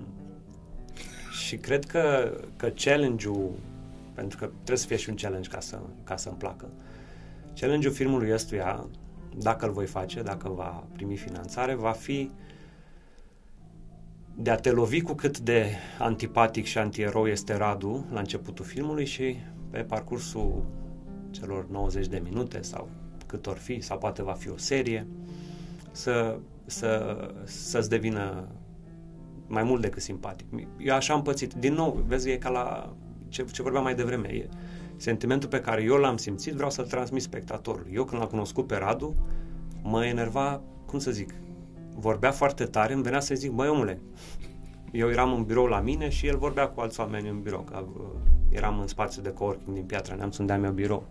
și cred că, că challenge-ul, pentru că trebuie să fie și un challenge ca, să, ca să-mi placă, uh, Challenge-ul filmului ăstuia, dacă îl voi face, dacă va primi finanțare, va fi de a te lovi cu cât de antipatic și antierou este Radu la începutul filmului și pe parcursul celor 90 de minute sau cât or fi, sau poate va fi o serie, să, să, să-ți devină mai mult decât simpatic. Eu așa am pățit. Din nou, vezi, e ca la ce, ce vorbeam mai devreme. E, sentimentul pe care eu l-am simțit vreau să-l transmit spectatorului. Eu când l-am cunoscut pe Radu, mă enerva, cum să zic, vorbea foarte tare, îmi venea să zic, băi omule, eu eram în birou la mine și el vorbea cu alți oameni în birou, că uh, eram în spațiu de coworking din Piatra Neamț, unde am meu birou.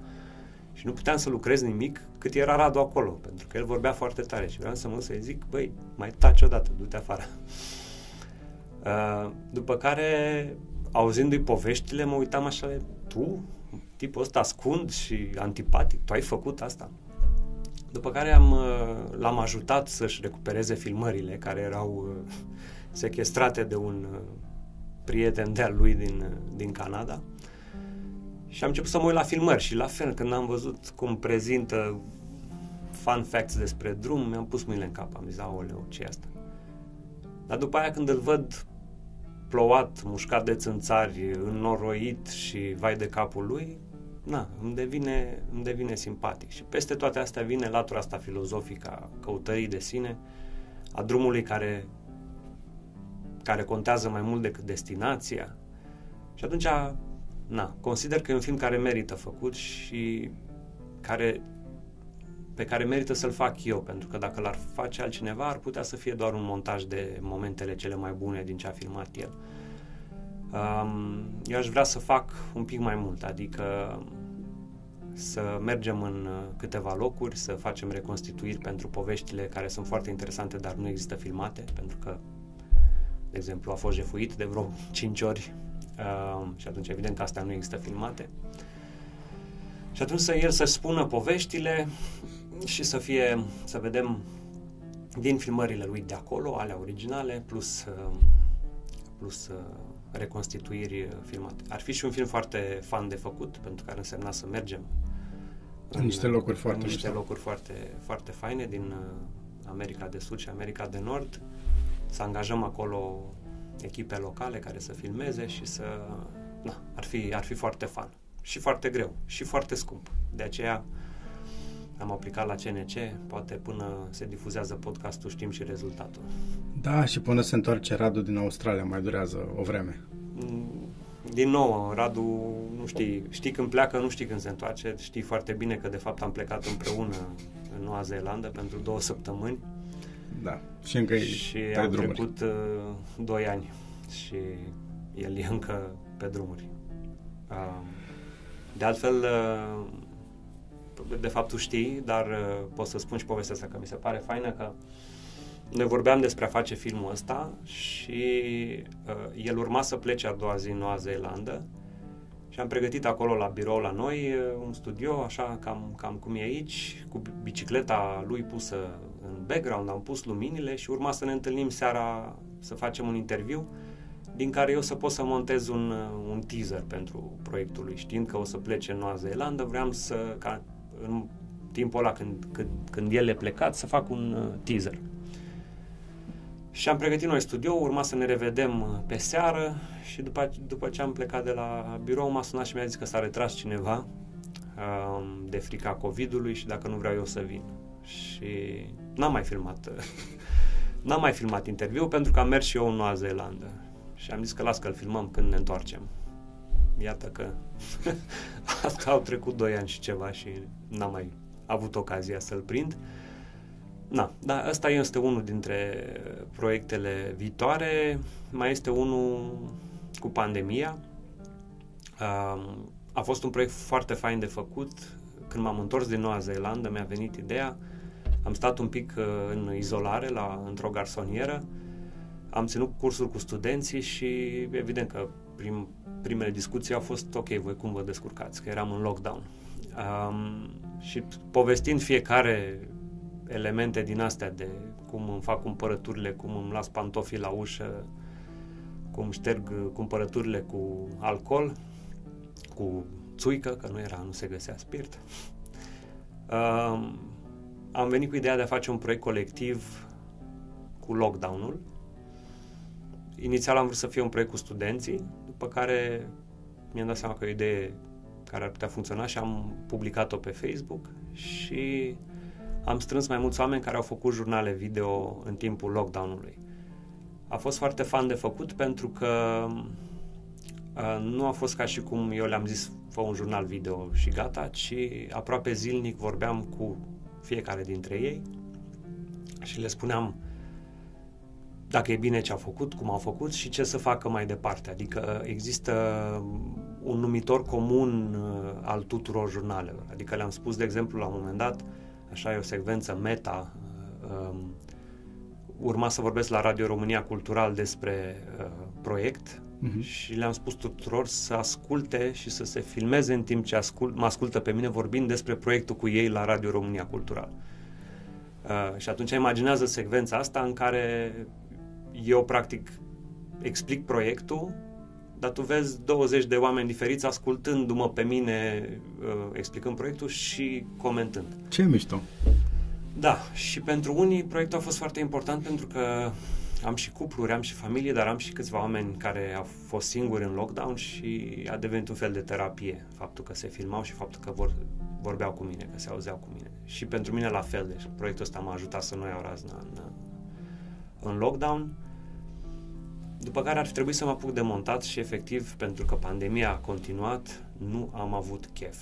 Și nu puteam să lucrez nimic cât era Radu acolo, pentru că el vorbea foarte tare și vreau să mă să zic, băi, mai taci odată, du-te afară. Uh, după care, auzindu-i poveștile, mă uitam așa, tu tipul ăsta ascund și antipatic, tu ai făcut asta. După care am, uh, l-am ajutat să-și recupereze filmările care erau uh, sequestrate de un uh, prieten de-al lui din, din Canada. Și am început să mă uit la filmări și la fel, când am văzut cum prezintă fun facts despre drum, mi-am pus mâinile în cap. Am zis, aoleu, ce asta? Dar după aia când îl văd plouat, mușcat de țânțari, înnoroit și vai de capul lui, na, îmi devine, îmi devine simpatic. Și peste toate astea vine latura asta filozofică a căutării de sine, a drumului care, care contează mai mult decât destinația. Și atunci na, consider că e un film care merită făcut și care pe care merită să-l fac eu, pentru că dacă l-ar face altcineva, ar putea să fie doar un montaj de momentele cele mai bune din ce a filmat el. Um, eu aș vrea să fac un pic mai mult, adică să mergem în uh, câteva locuri, să facem reconstituiri pentru poveștile care sunt foarte interesante, dar nu există filmate, pentru că, de exemplu, a fost jefuit de vreo 5 ori uh, și atunci evident că astea nu există filmate. Și atunci să el să spună poveștile și să fie, să vedem din filmările lui de acolo, ale originale, plus, uh, plus uh, reconstituiri filmate. Ar fi și un film foarte fan de făcut, pentru că ar însemna să mergem în niște locuri foarte în niște locuri foarte, foarte faine din uh, America de Sud și America de Nord, să angajăm acolo echipe locale care să filmeze și să... Na, ar fi, ar fi foarte fan. Și foarte greu. Și foarte scump. De aceea am aplicat la CNC, poate până se difuzează podcastul știm și rezultatul. Da, și până se întoarce Radu din Australia, mai durează o vreme. Mm, din nou, Radu, nu știi, știi când pleacă, nu știi când se întoarce, știi foarte bine că de fapt am plecat împreună în Noua Zeelandă pentru două săptămâni. Da, și încă și pe am drumuri. trecut uh, doi ani și el e încă pe drumuri. Uh, de altfel, uh, de fapt tu știi, dar uh, pot să spun și povestea asta că mi se pare faină că noi vorbeam despre a face filmul ăsta și uh, el urma să plece a doua zi în Noua Zeelandă și am pregătit acolo la birou la noi uh, un studio, așa cam, cam cum e aici, cu bicicleta lui pusă în background, am pus luminile și urma să ne întâlnim seara să facem un interviu din care eu să pot să montez un, uh, un teaser pentru proiectul lui. Știind că o să plece în Noua Zeelandă, vreau să, ca în timpul ăla când, când, când el e plecat, să fac un uh, teaser. Și am pregătit noi studio, urma să ne revedem uh, pe seară și după, după ce am plecat de la birou m-a sunat și mi-a zis că s-a retras cineva um, de frica COVID-ului și dacă nu vreau eu să vin. Și n-am mai filmat n-am mai filmat interviu pentru că am mers și eu în Noua Zeelandă. Și am zis că las că-l filmăm când ne întoarcem. Iată că asta au trecut 2 ani și ceva și n-am mai avut ocazia să-l prind. Na, dar ăsta este unul dintre proiectele viitoare. Mai este unul cu pandemia. A fost un proiect foarte fain de făcut. Când m-am întors din Noua Zeelandă, mi-a venit ideea. Am stat un pic uh, în izolare, la, într-o garsonieră. Am ținut cursuri cu studenții și evident că prim, primele discuții au fost ok, voi cum vă descurcați, că eram în lockdown. Um, și povestind fiecare elemente din astea de cum îmi fac cumpărăturile, cum îmi las pantofii la ușă, cum șterg cumpărăturile cu alcool, cu țuică, că nu era, nu se găsea spirit. Um, am venit cu ideea de a face un proiect colectiv cu lockdown-ul. Inițial am vrut să fie un proiect cu studenții, după care mi-am dat seama că e o idee care ar putea funcționa și am publicat-o pe Facebook și am strâns mai mulți oameni care au făcut jurnale video în timpul lockdown-ului. A fost foarte fan de făcut pentru că uh, nu a fost ca și cum eu le-am zis fă un jurnal video și gata, ci aproape zilnic vorbeam cu fiecare dintre ei și le spuneam dacă e bine ce au făcut, cum au făcut și ce să facă mai departe. Adică există un numitor comun uh, al tuturor jurnalelor. Adică le-am spus, de exemplu, la un moment dat, așa e o secvență meta, um, urma să vorbesc la Radio România Cultural despre uh, proiect uh-huh. și le-am spus tuturor să asculte și să se filmeze în timp ce ascult, mă ascultă pe mine vorbind despre proiectul cu ei la Radio România Cultural. Uh, și atunci imaginează secvența asta în care eu practic explic proiectul, dar tu vezi 20 de oameni diferiți ascultându-mă pe mine uh, explicând proiectul și comentând. Ce mișto! Da, și pentru unii proiectul a fost foarte important pentru că am și cupluri, am și familie, dar am și câțiva oameni care au fost singuri în lockdown și a devenit un fel de terapie faptul că se filmau și faptul că vor, vorbeau cu mine, că se auzeau cu mine. Și pentru mine la fel, deci proiectul ăsta m-a ajutat să nu iau razna în, în lockdown. după care ar fi trebuit să mă apuc de montat și efectiv, pentru că pandemia a continuat, nu am avut chef.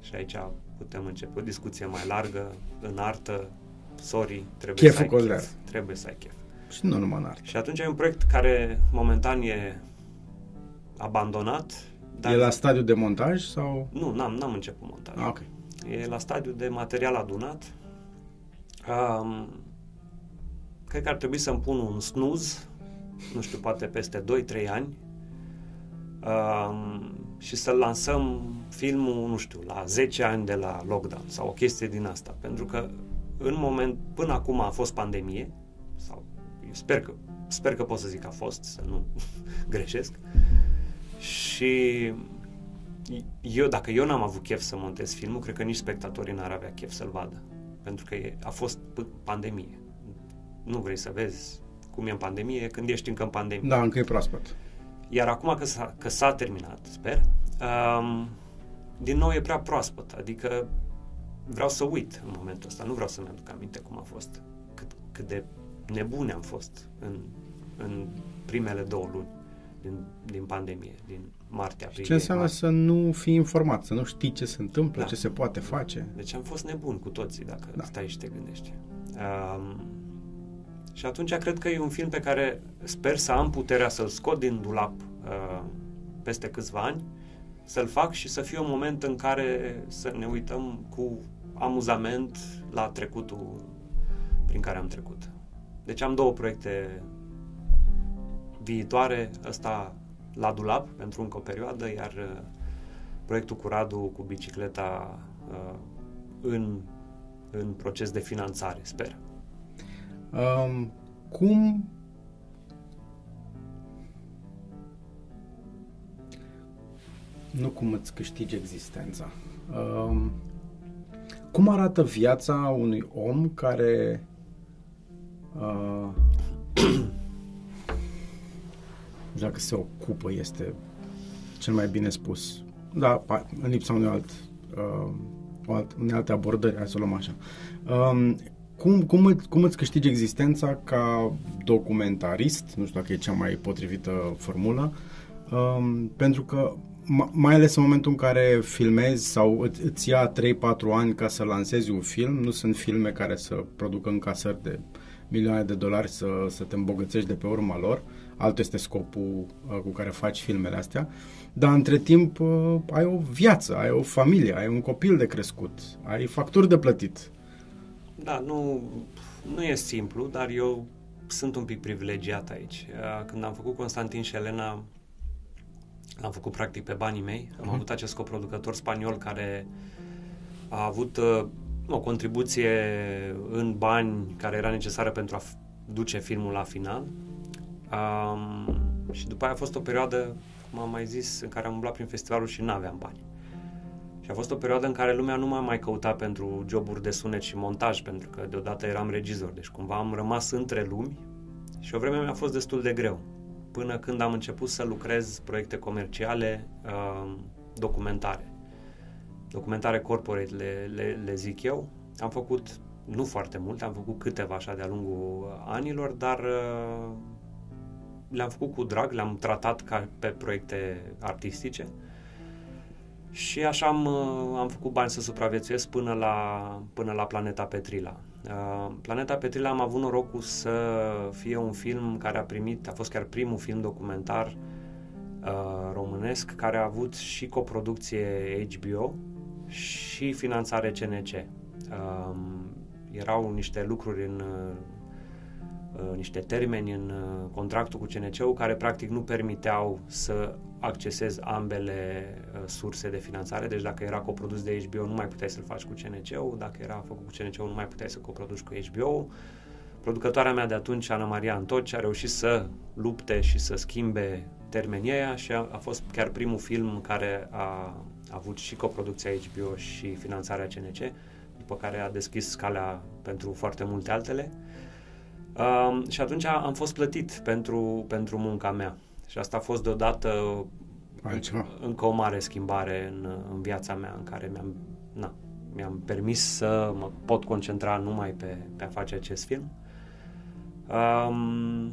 Și aici putem începe o discuție mai largă, în artă, sorry, trebuie Cheful să ai Coslear. chef. Trebuie să ai chef. Și nu numai în artă. Și atunci e un proiect care momentan e abandonat. E la stadiu de montaj sau... Nu, n-am, n-am început montaj. Ah, ok. E la stadiu de material adunat. Um, cred că ar trebui să-mi pun un snooze, nu știu, poate peste 2-3 ani, um, și să lansăm filmul, nu știu, la 10 ani de la lockdown sau o chestie din asta. Pentru că în moment, până acum a fost pandemie, sau eu sper că, sper că pot să zic că a fost, să nu greșesc, și eu, dacă eu n-am avut chef să montez filmul, cred că nici spectatorii n-ar avea chef să-l vadă. Pentru că e, a fost p- pandemie. Nu vrei să vezi cum e în pandemie când ești încă în pandemie. Da, încă e proaspăt. Iar acum că s-a, că s-a terminat, sper, um, din nou e prea proaspăt. Adică vreau să uit în momentul ăsta. Nu vreau să-mi aduc aminte cum a fost. Cât, cât de nebune am fost în, în primele două luni din, din pandemie, din martie, aprilie. Ce înseamnă martie. să nu fii informat, să nu știi ce se întâmplă, Da. ce se poate face. Deci am fost nebun cu toții, dacă Da. da. stai și te gândești. Um, și atunci cred că e un film pe care sper să am puterea să-l scot din dulap uh, peste câțiva ani, să-l fac și să fie un moment în care să ne uităm cu amuzament la trecutul prin care am trecut. Deci am două proiecte viitoare, ăsta la dulap pentru încă o perioadă, iar uh, proiectul cu Radu cu bicicleta uh, în, în proces de finanțare, sper. Um, cum nu cum îți câștigi existența. Um, cum arată viața unui om care uh, nu știu dacă se ocupă este cel mai bine spus. Da, pa- în lipsa unui alt, uh, o alt, unei alte abordări, hai să o luăm așa. Um, cum, cum, îți, cum îți câștigi existența ca documentarist, nu știu dacă e cea mai potrivită formulă, um, pentru că ma- mai ales în momentul în care filmezi sau îți, îți ia 3-4 ani ca să lansezi un film, nu sunt filme care să producă încasări de milioane de dolari să, să te îmbogățești de pe urma lor, altul este scopul uh, cu care faci filmele astea, dar între timp uh, ai o viață, ai o familie, ai un copil de crescut, ai facturi de plătit. Da, nu, nu e simplu, dar eu sunt un pic privilegiat aici. Uh, Când am făcut Constantin și Elena, l-am făcut practic pe banii mei. Am Mhm. avut acest coproducător spaniol care a avut uh, o contribuție în bani care era necesară pentru a f- duce filmul la final. Um, și după aia a fost o perioadă, cum am mai zis, în care am umblat prin festivalul și nu aveam bani. Și a fost o perioadă în care lumea nu m-a mai căutat pentru joburi de sunet și montaj, pentru că deodată eram regizor, deci cumva am rămas între lumi și o vreme mi-a fost destul de greu. Până când am început să lucrez proiecte comerciale, uh, documentare. Documentare corporate le, le, le zic eu. Am făcut nu foarte mult, am făcut câteva așa de-a lungul anilor, dar uh, le-am făcut cu drag, le-am tratat ca pe proiecte artistice. Și așa am, uh, am făcut bani să supraviețuiesc până la, până la Planeta Petrila. Uh, Planeta Petrila am avut norocul să fie un film care a primit, a fost chiar primul film documentar uh, românesc care a avut și coproducție HBO și finanțare CNC. Uh, erau niște lucruri în uh, uh, niște termeni în uh, contractul cu CNC-ul care practic nu permiteau să accesezi ambele uh, surse de finanțare, deci dacă era coprodus de HBO nu mai puteai să-l faci cu CNC-ul, dacă era făcut cu CNC-ul nu mai puteai să coproduci cu HBO. Producătoarea mea de atunci, Ana Maria Antoci, a reușit să lupte și să schimbe termenii aia și a, a fost chiar primul film care a, a avut și coproducția HBO și finanțarea CNC, după care a deschis calea pentru foarte multe altele. Um, și atunci am fost plătit pentru, pentru munca mea. Și asta a fost deodată Altceva. încă o mare schimbare în, în viața mea, în care mi-am, na, mi-am permis să mă pot concentra numai pe, pe a face acest film. Um,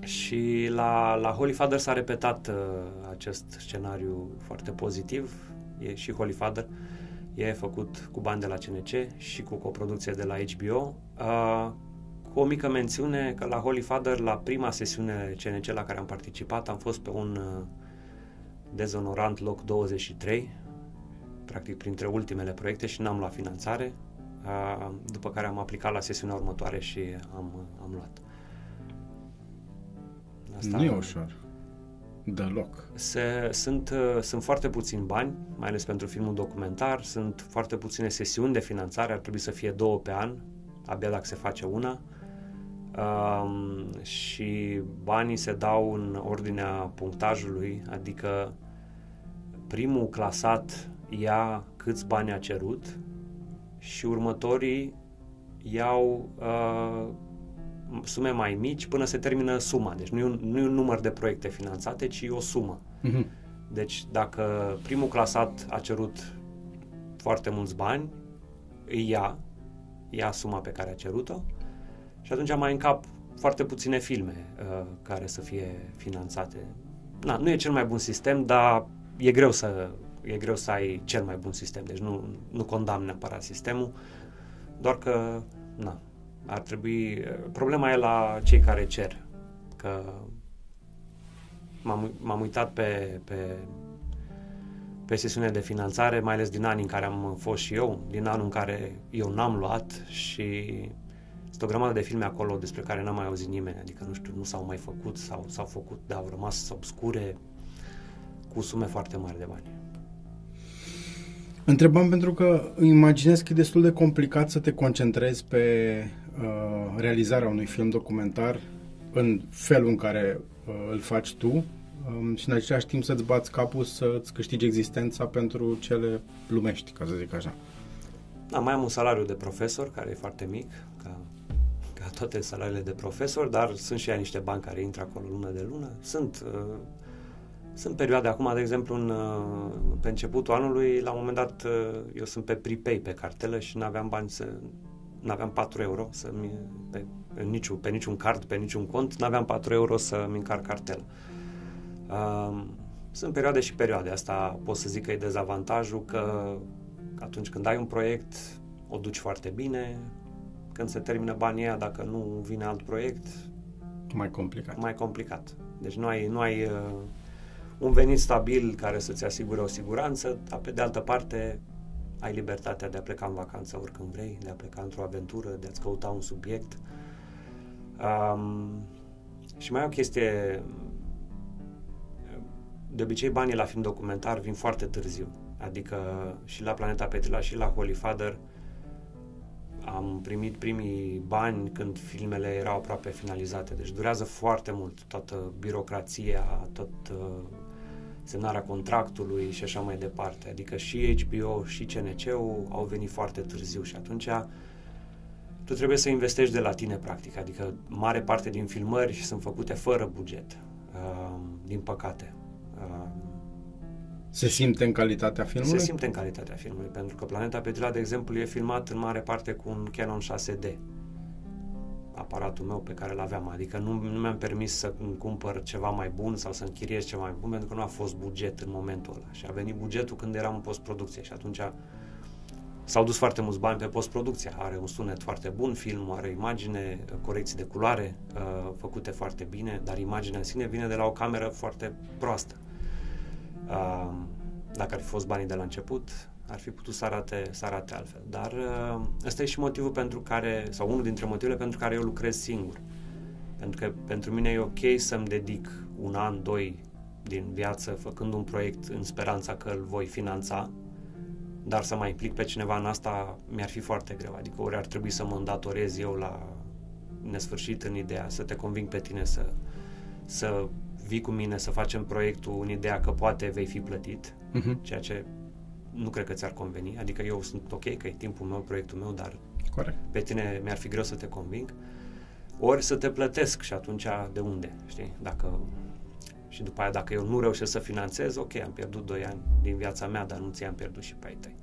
Și la, la Holy Father s-a repetat uh, acest scenariu foarte pozitiv. E și Holy Father e făcut cu bani de la CNC și cu coproducție de la HBO. Uh, cu o mică mențiune că la Holy Father, la prima sesiune CNC la care am participat, am fost pe un uh, dezonorant loc 23, practic printre ultimele proiecte și n-am luat finanțare, uh, după care am aplicat la sesiunea următoare și am, am luat. Asta, nu e ușor. Deloc. Se, sunt, uh, sunt foarte puțini bani, mai ales pentru filmul documentar, sunt foarte puține sesiuni de finanțare, ar trebui să fie două pe an, abia dacă se face una. Um, și banii se dau în ordinea punctajului, adică primul clasat ia câți bani a cerut și următorii iau uh, sume mai mici până se termină suma. Deci nu e un, nu e un număr de proiecte finanțate, ci o sumă. Uh-huh. Deci dacă primul clasat a cerut foarte mulți bani, îi ia, ia suma pe care a cerut-o și atunci mai încap foarte puține filme uh, care să fie finanțate. Na, nu e cel mai bun sistem, dar e greu să, e greu să ai cel mai bun sistem, deci nu, nu condamn neapărat sistemul, doar că na, ar trebui... Problema e la cei care cer, că m-am, m-am uitat pe, pe, pe sesiune de finanțare, mai ales din anii în care am fost și eu, din anul în care eu n-am luat și sunt o grămadă de filme acolo despre care n-am mai auzit nimeni, adică nu știu, nu s-au mai făcut sau s-au făcut, dar au rămas obscure cu sume foarte mari de bani. Întrebam pentru că imaginez că e destul de complicat să te concentrezi pe uh, realizarea unui film documentar în felul în care uh, îl faci tu um, și în același timp să-ți bați capul să-ți câștigi existența pentru cele lumești, ca să zic așa. Da, mai am un salariu de profesor care e foarte mic, ca, ca toate salariile de profesor, dar sunt și ea niște bani care intră acolo lună de lună. Sunt uh, sunt perioade acum, de exemplu, în, uh, pe începutul anului, la un moment dat, uh, eu sunt pe prepay pe cartelă și nu aveam bani să... nu aveam 4 euro să mi, pe, pe, niciun, pe niciun card, pe niciun cont, nu aveam 4 euro să-mi încarc cartelă. Uh, sunt perioade și perioade. Asta pot să zic că e dezavantajul că atunci când ai un proiect, o duci foarte bine, când se termină banii aia, dacă nu vine alt proiect... Mai complicat. Mai complicat. Deci nu ai, nu ai uh, un venit stabil care să-ți asigure o siguranță, dar pe de altă parte ai libertatea de a pleca în vacanță oricând vrei, de a pleca într-o aventură, de a-ți căuta un subiect. Um, și mai e o chestie, de obicei banii la film documentar vin foarte târziu, adică și la Planeta Petrila și la Holy Father am primit primii bani când filmele erau aproape finalizate, deci durează foarte mult toată birocrația, tot uh, semnarea contractului și așa mai departe. Adică și HBO și CNC-ul au venit foarte târziu și atunci tu trebuie să investești de la tine, practic. Adică mare parte din filmări sunt făcute fără buget, uh, din păcate. Uh, se simte în calitatea filmului? Se simte în calitatea filmului, pentru că Planeta Petrila, de exemplu, e filmat în mare parte cu un Canon 6D aparatul meu pe care îl aveam. Adică nu, nu mi-am permis să îmi cumpăr ceva mai bun sau să închiriez ceva mai bun pentru că nu a fost buget în momentul ăla. Și a venit bugetul când eram în postproducție și atunci s-au dus foarte mulți bani pe postproducție. Are un sunet foarte bun, film, are imagine, corecții de culoare uh, făcute foarte bine, dar imaginea în sine vine de la o cameră foarte proastă. Uh, dacă ar fi fost banii de la început, ar fi putut să arate, să arate altfel. Dar uh, ăsta e și motivul pentru care, sau unul dintre motivele pentru care eu lucrez singur. Pentru că pentru mine e ok să-mi dedic un an, doi din viață făcând un proiect în speranța că îl voi finanța, dar să mai implic pe cineva în asta mi-ar fi foarte greu. Adică ori ar trebui să mă îndatorez eu la nesfârșit în ideea să te conving pe tine să, să vii cu mine să facem proiectul în ideea că poate vei fi plătit, uh-huh. ceea ce nu cred că ți-ar conveni. Adică eu sunt ok că e timpul meu, proiectul meu, dar Corect. pe tine mi-ar fi greu să te conving. Ori să te plătesc și atunci de unde, știi? Dacă și după aia dacă eu nu reușesc să finanțez, ok, am pierdut 2 ani din viața mea, dar nu ți-am pierdut și pe ai tăi.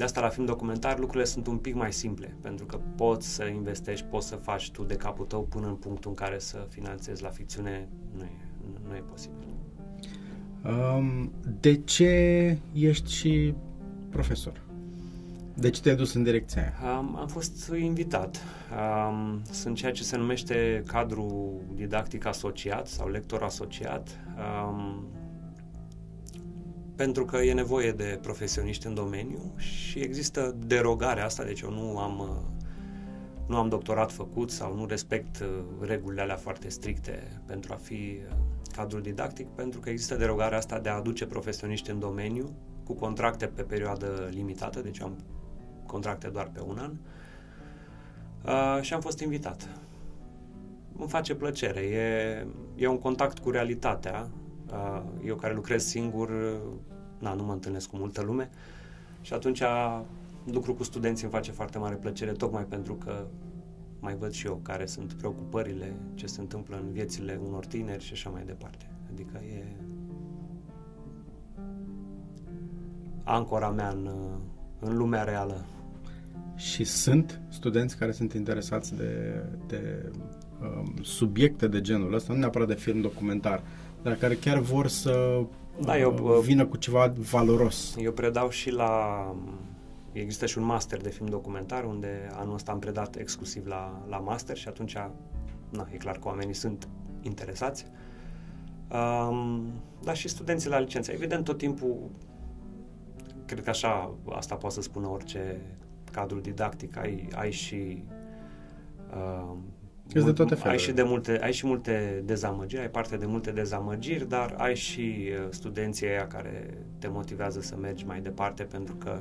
De asta la film documentar lucrurile sunt un pic mai simple, pentru că poți să investești, poți să faci tu de capul tău până în punctul în care să finanțezi la ficțiune, nu e, nu e posibil. Um, de ce ești și profesor? De ce te-ai dus în direcția aia? Um, am fost invitat. Um, sunt ceea ce se numește cadru didactic asociat sau lector asociat. Um, pentru că e nevoie de profesioniști în domeniu și există derogarea asta, deci eu nu am, uh, nu am doctorat făcut sau nu respect uh, regulile alea foarte stricte pentru a fi uh, cadrul didactic, pentru că există derogarea asta de a aduce profesioniști în domeniu cu contracte pe perioadă limitată, deci am contracte doar pe un an uh, și am fost invitat. Îmi face plăcere, e, e un contact cu realitatea. Uh, eu care lucrez singur, na, nu mă întâlnesc cu multă lume și atunci lucru cu studenții îmi face foarte mare plăcere, tocmai pentru că mai văd și eu care sunt preocupările, ce se întâmplă în viețile unor tineri și așa mai departe. Adică e ancora mea în, în lumea reală. Și sunt studenți care sunt interesați de, de um, subiecte de genul ăsta, nu neapărat de film documentar, dar care chiar vor să da, eu, uh, vină cu ceva valoros. Eu predau și la... Există și un master de film documentar unde anul ăsta am predat exclusiv la, la master și atunci na, e clar că oamenii sunt interesați. Um, dar și studenții la licență. Evident, tot timpul, cred că așa, asta poate să spună orice cadru didactic, ai, ai și uh, Mult, de toate Ai și, de multe, ai și multe dezamăgiri, ai parte de multe dezamăgiri, dar ai și uh, studenții aia care te motivează să mergi mai departe pentru că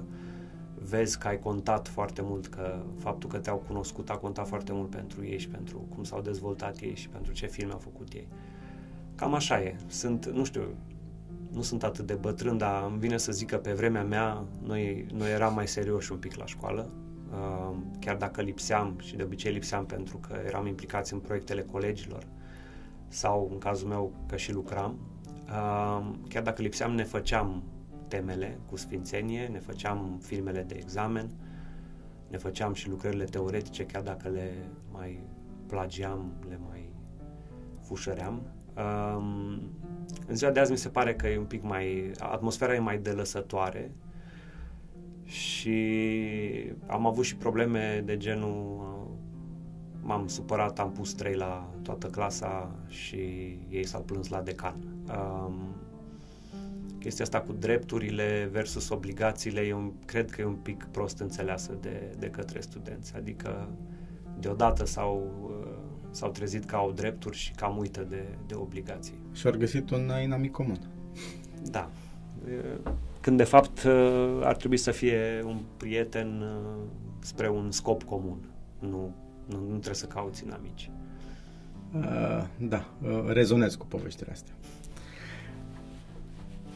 vezi că ai contat foarte mult, că faptul că te-au cunoscut a contat foarte mult pentru ei și pentru cum s-au dezvoltat ei și pentru ce filme au făcut ei. Cam așa e. Sunt, nu știu, nu sunt atât de bătrân, dar îmi vine să zic că pe vremea mea noi, noi eram mai serioși un pic la școală chiar dacă lipseam și de obicei lipseam pentru că eram implicați în proiectele colegilor sau în cazul meu că și lucram, chiar dacă lipseam ne făceam temele cu sfințenie, ne făceam filmele de examen, ne făceam și lucrările teoretice, chiar dacă le mai plagiam, le mai fușăream. în ziua de azi mi se pare că e un pic mai... atmosfera e mai delăsătoare, și am avut și probleme de genul m-am supărat, am pus trei la toată clasa și ei s-au plâns la decan. Um, chestia asta cu drepturile versus obligațiile, eu cred că e un pic prost înțeleasă de, de către studenți. Adică deodată s-au, s-au trezit că au drepturi și cam uită de, de obligații. Și au găsit un inamic comun. Da când de fapt uh, ar trebui să fie un prieten uh, spre un scop comun. Nu, nu, nu trebuie să cauți inamici. Uh, da, uh, rezonez cu povestirea astea.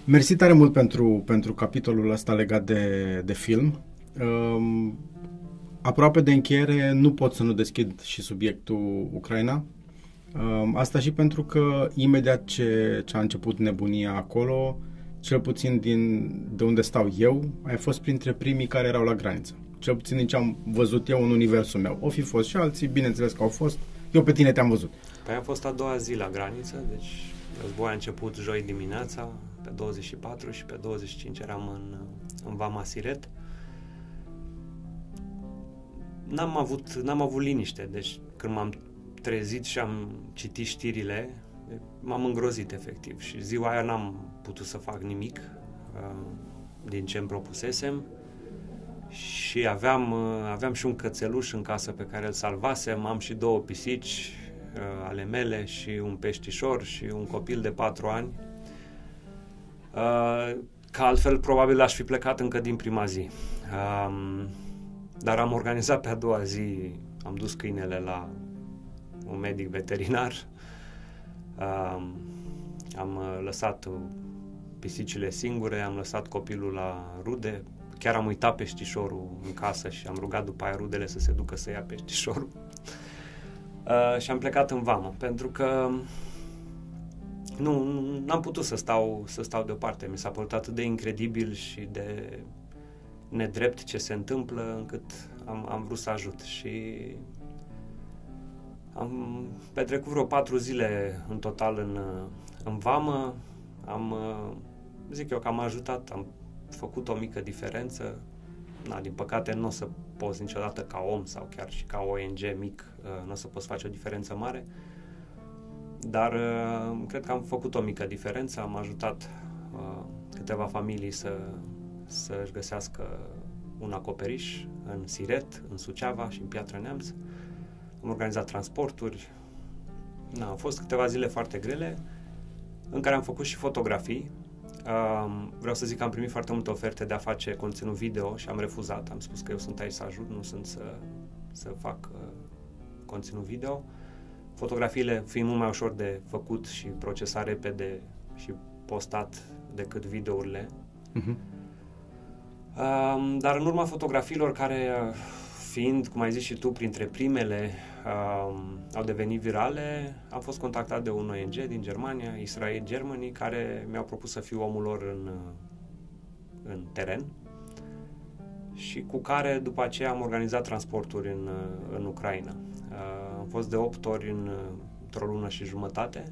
Mersi tare mult pentru, pentru capitolul ăsta legat de, de film. Uh, aproape de încheiere nu pot să nu deschid și subiectul Ucraina. Uh, asta și pentru că imediat ce, ce a început nebunia acolo, uh, cel puțin din, de unde stau eu, ai fost printre primii care erau la graniță. Cel puțin din ce am văzut eu în universul meu. O fi fost și alții, bineînțeles că au fost. Eu pe tine te-am văzut. Păi am fost a doua zi la graniță, deci război a început joi dimineața, pe 24 și pe 25 eram în, în Vama Siret. N-am avut, n-am avut liniște, deci când m-am trezit și am citit știrile, m-am îngrozit efectiv și ziua aia n-am putut să fac nimic uh, din ce îmi propusesem și aveam, uh, aveam și un cățeluș în casă pe care îl salvasem, am și două pisici uh, ale mele și un peștișor și un copil de patru ani. Uh, că altfel probabil aș fi plecat încă din prima zi. Um, dar am organizat pe a doua zi, am dus câinele la un medic veterinar Uh, am lăsat pisicile singure, am lăsat copilul la rude, chiar am uitat peștișorul în casă și am rugat după aia rudele să se ducă să ia peștișorul. Uh, și am plecat în vamă, pentru că nu, n-am putut să stau, să stau deoparte. Mi s-a părut atât de incredibil și de nedrept ce se întâmplă încât am, am vrut să ajut și am petrecut vreo patru zile în total în, în vamă, am, zic eu că am ajutat, am făcut o mică diferență. Na, din păcate nu o să poți niciodată ca om sau chiar și ca ONG mic, uh, nu o să poți face o diferență mare, dar uh, cred că am făcut o mică diferență, am ajutat uh, câteva familii să, să-și găsească un acoperiș în Siret, în Suceava și în Piatra Neamț. Am organizat transporturi. Na, au fost câteva zile foarte grele în care am făcut și fotografii. Um, vreau să zic că am primit foarte multe oferte de a face conținut video și am refuzat. Am spus că eu sunt aici să ajut, nu sunt să, să fac uh, conținut video. Fotografiile fiind mult mai ușor de făcut și procesat repede și postat decât videourile. Uh-huh. Um, dar în urma fotografiilor care, fiind, cum ai zis și tu, printre primele, um, au devenit virale, am fost contactat de un ONG din Germania, Israel Germany, care mi-au propus să fiu omul lor în, în teren și cu care după aceea am organizat transporturi în, în Ucraina. Uh, am fost de 8 ori în, într-o lună și jumătate.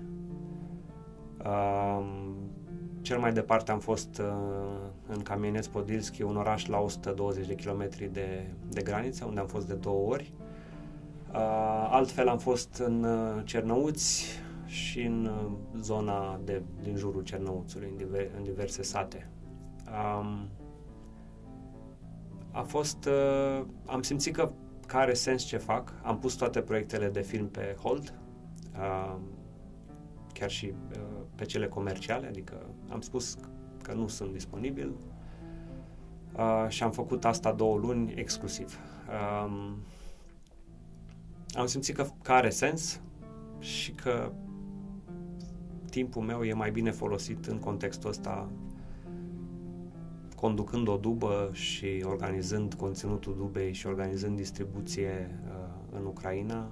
Uh, cel mai departe am fost uh, în Kamieneț Podilski, un oraș la 120 de kilometri de, de graniță, unde am fost de două ori. Uh, altfel am fost în uh, Cernăuți și în uh, zona de, din jurul Cernăuțului, în, diver, în diverse sate. Um, a fost, uh, am simțit că, că are sens ce fac. Am pus toate proiectele de film pe hold, uh, chiar și uh, pe cele comerciale, adică am spus că nu sunt disponibil uh, și am făcut asta două luni exclusiv. Um, am simțit că, că are sens și că timpul meu e mai bine folosit în contextul ăsta conducând o dubă și organizând conținutul dubei și organizând distribuție uh, în Ucraina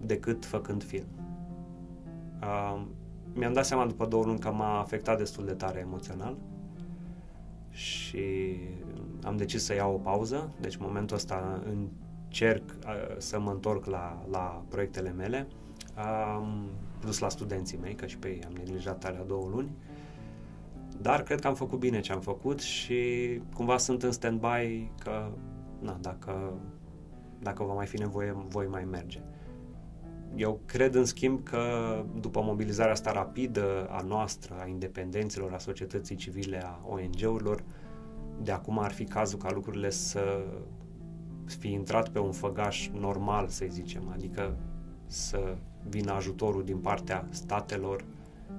decât făcând film. Uh, mi-am dat seama după două luni că m-a afectat destul de tare emoțional și am decis să iau o pauză, deci în momentul ăsta încerc uh, să mă întorc la, la proiectele mele, um, plus la studenții mei, că și pe ei am neglijat alea două luni. Dar cred că am făcut bine ce am făcut și cumva sunt în stand-by că, na, dacă, dacă va mai fi nevoie, voi mai merge. Eu cred, în schimb, că după mobilizarea asta rapidă a noastră, a independenților, a societății civile, a ONG-urilor, de acum ar fi cazul ca lucrurile să fi intrat pe un făgaș normal, să zicem, adică să vină ajutorul din partea statelor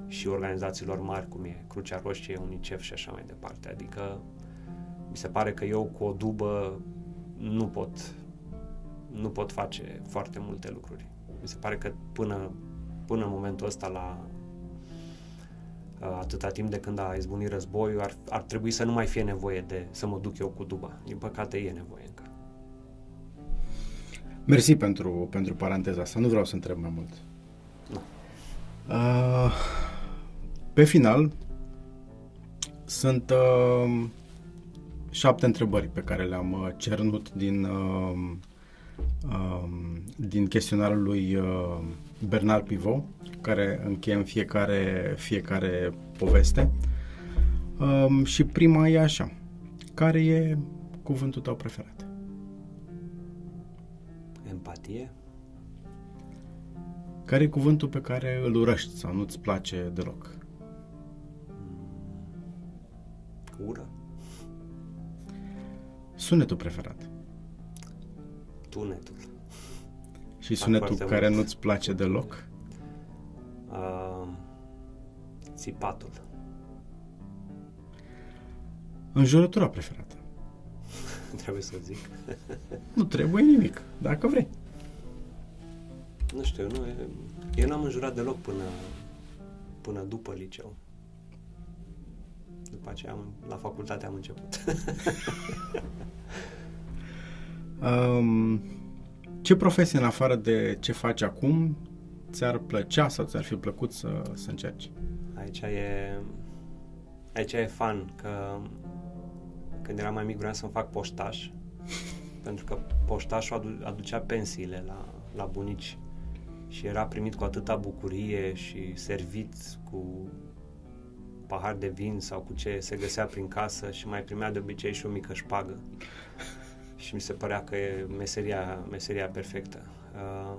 și organizațiilor mari, cum e Crucea Roșie, UNICEF și așa mai departe. Adică mi se pare că eu cu o dubă nu pot, nu pot face foarte multe lucruri. Mi se pare că până, până în momentul ăsta la atâta timp de când a izbunit războiul, ar, ar trebui să nu mai fie nevoie de să mă duc eu cu duba. Din păcate e nevoie încă. Mersi pentru, pentru paranteza asta. Nu vreau să întreb mai mult. Nu. Uh, pe final, sunt uh, șapte întrebări pe care le-am uh, cernut din, uh, uh, din chestionarul lui uh, Bernard Pivot, care încheie în fiecare, fiecare poveste. Uh, și prima e așa. Care e cuvântul tău preferat? Empatie. Care e cuvântul pe care îl urăști sau nu-ți place deloc? Ură. Sunetul preferat. Tunetul. Și sunetul care mult. nu-ți place deloc? Uh, țipatul. Înjurătura preferată. trebuie să zic. nu trebuie nimic, dacă vrei. Nu știu, nu, eu n-am înjurat deloc până, până după liceu. După aceea, am, la facultate am început. um, ce profesie, în afară de ce faci acum, ți-ar plăcea sau ți-ar fi plăcut să, să încerci? Aici e, aici e fan, că când eram mai mic vreau să-mi fac poștaș, pentru că poștașul adu- aducea pensiile la, la bunici și era primit cu atâta bucurie și servit cu pahar de vin sau cu ce se găsea prin casă și mai primea de obicei și o mică șpagă. și mi se părea că e meseria, meseria perfectă. Uh,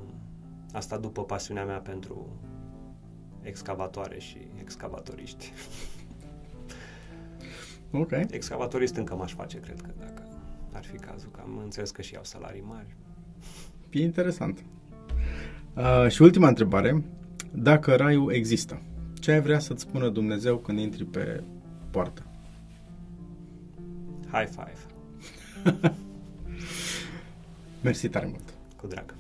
asta după pasiunea mea pentru excavatoare și excavatoriști. Ok. Excavatorist încă m-aș face, cred că, dacă ar fi cazul, că am înțeles că și au salarii mari. E interesant. Uh, și ultima întrebare. Dacă raiul există, ce ai vrea să-ți spună Dumnezeu când intri pe poartă? High five. Mersi tare mult! Cu drag.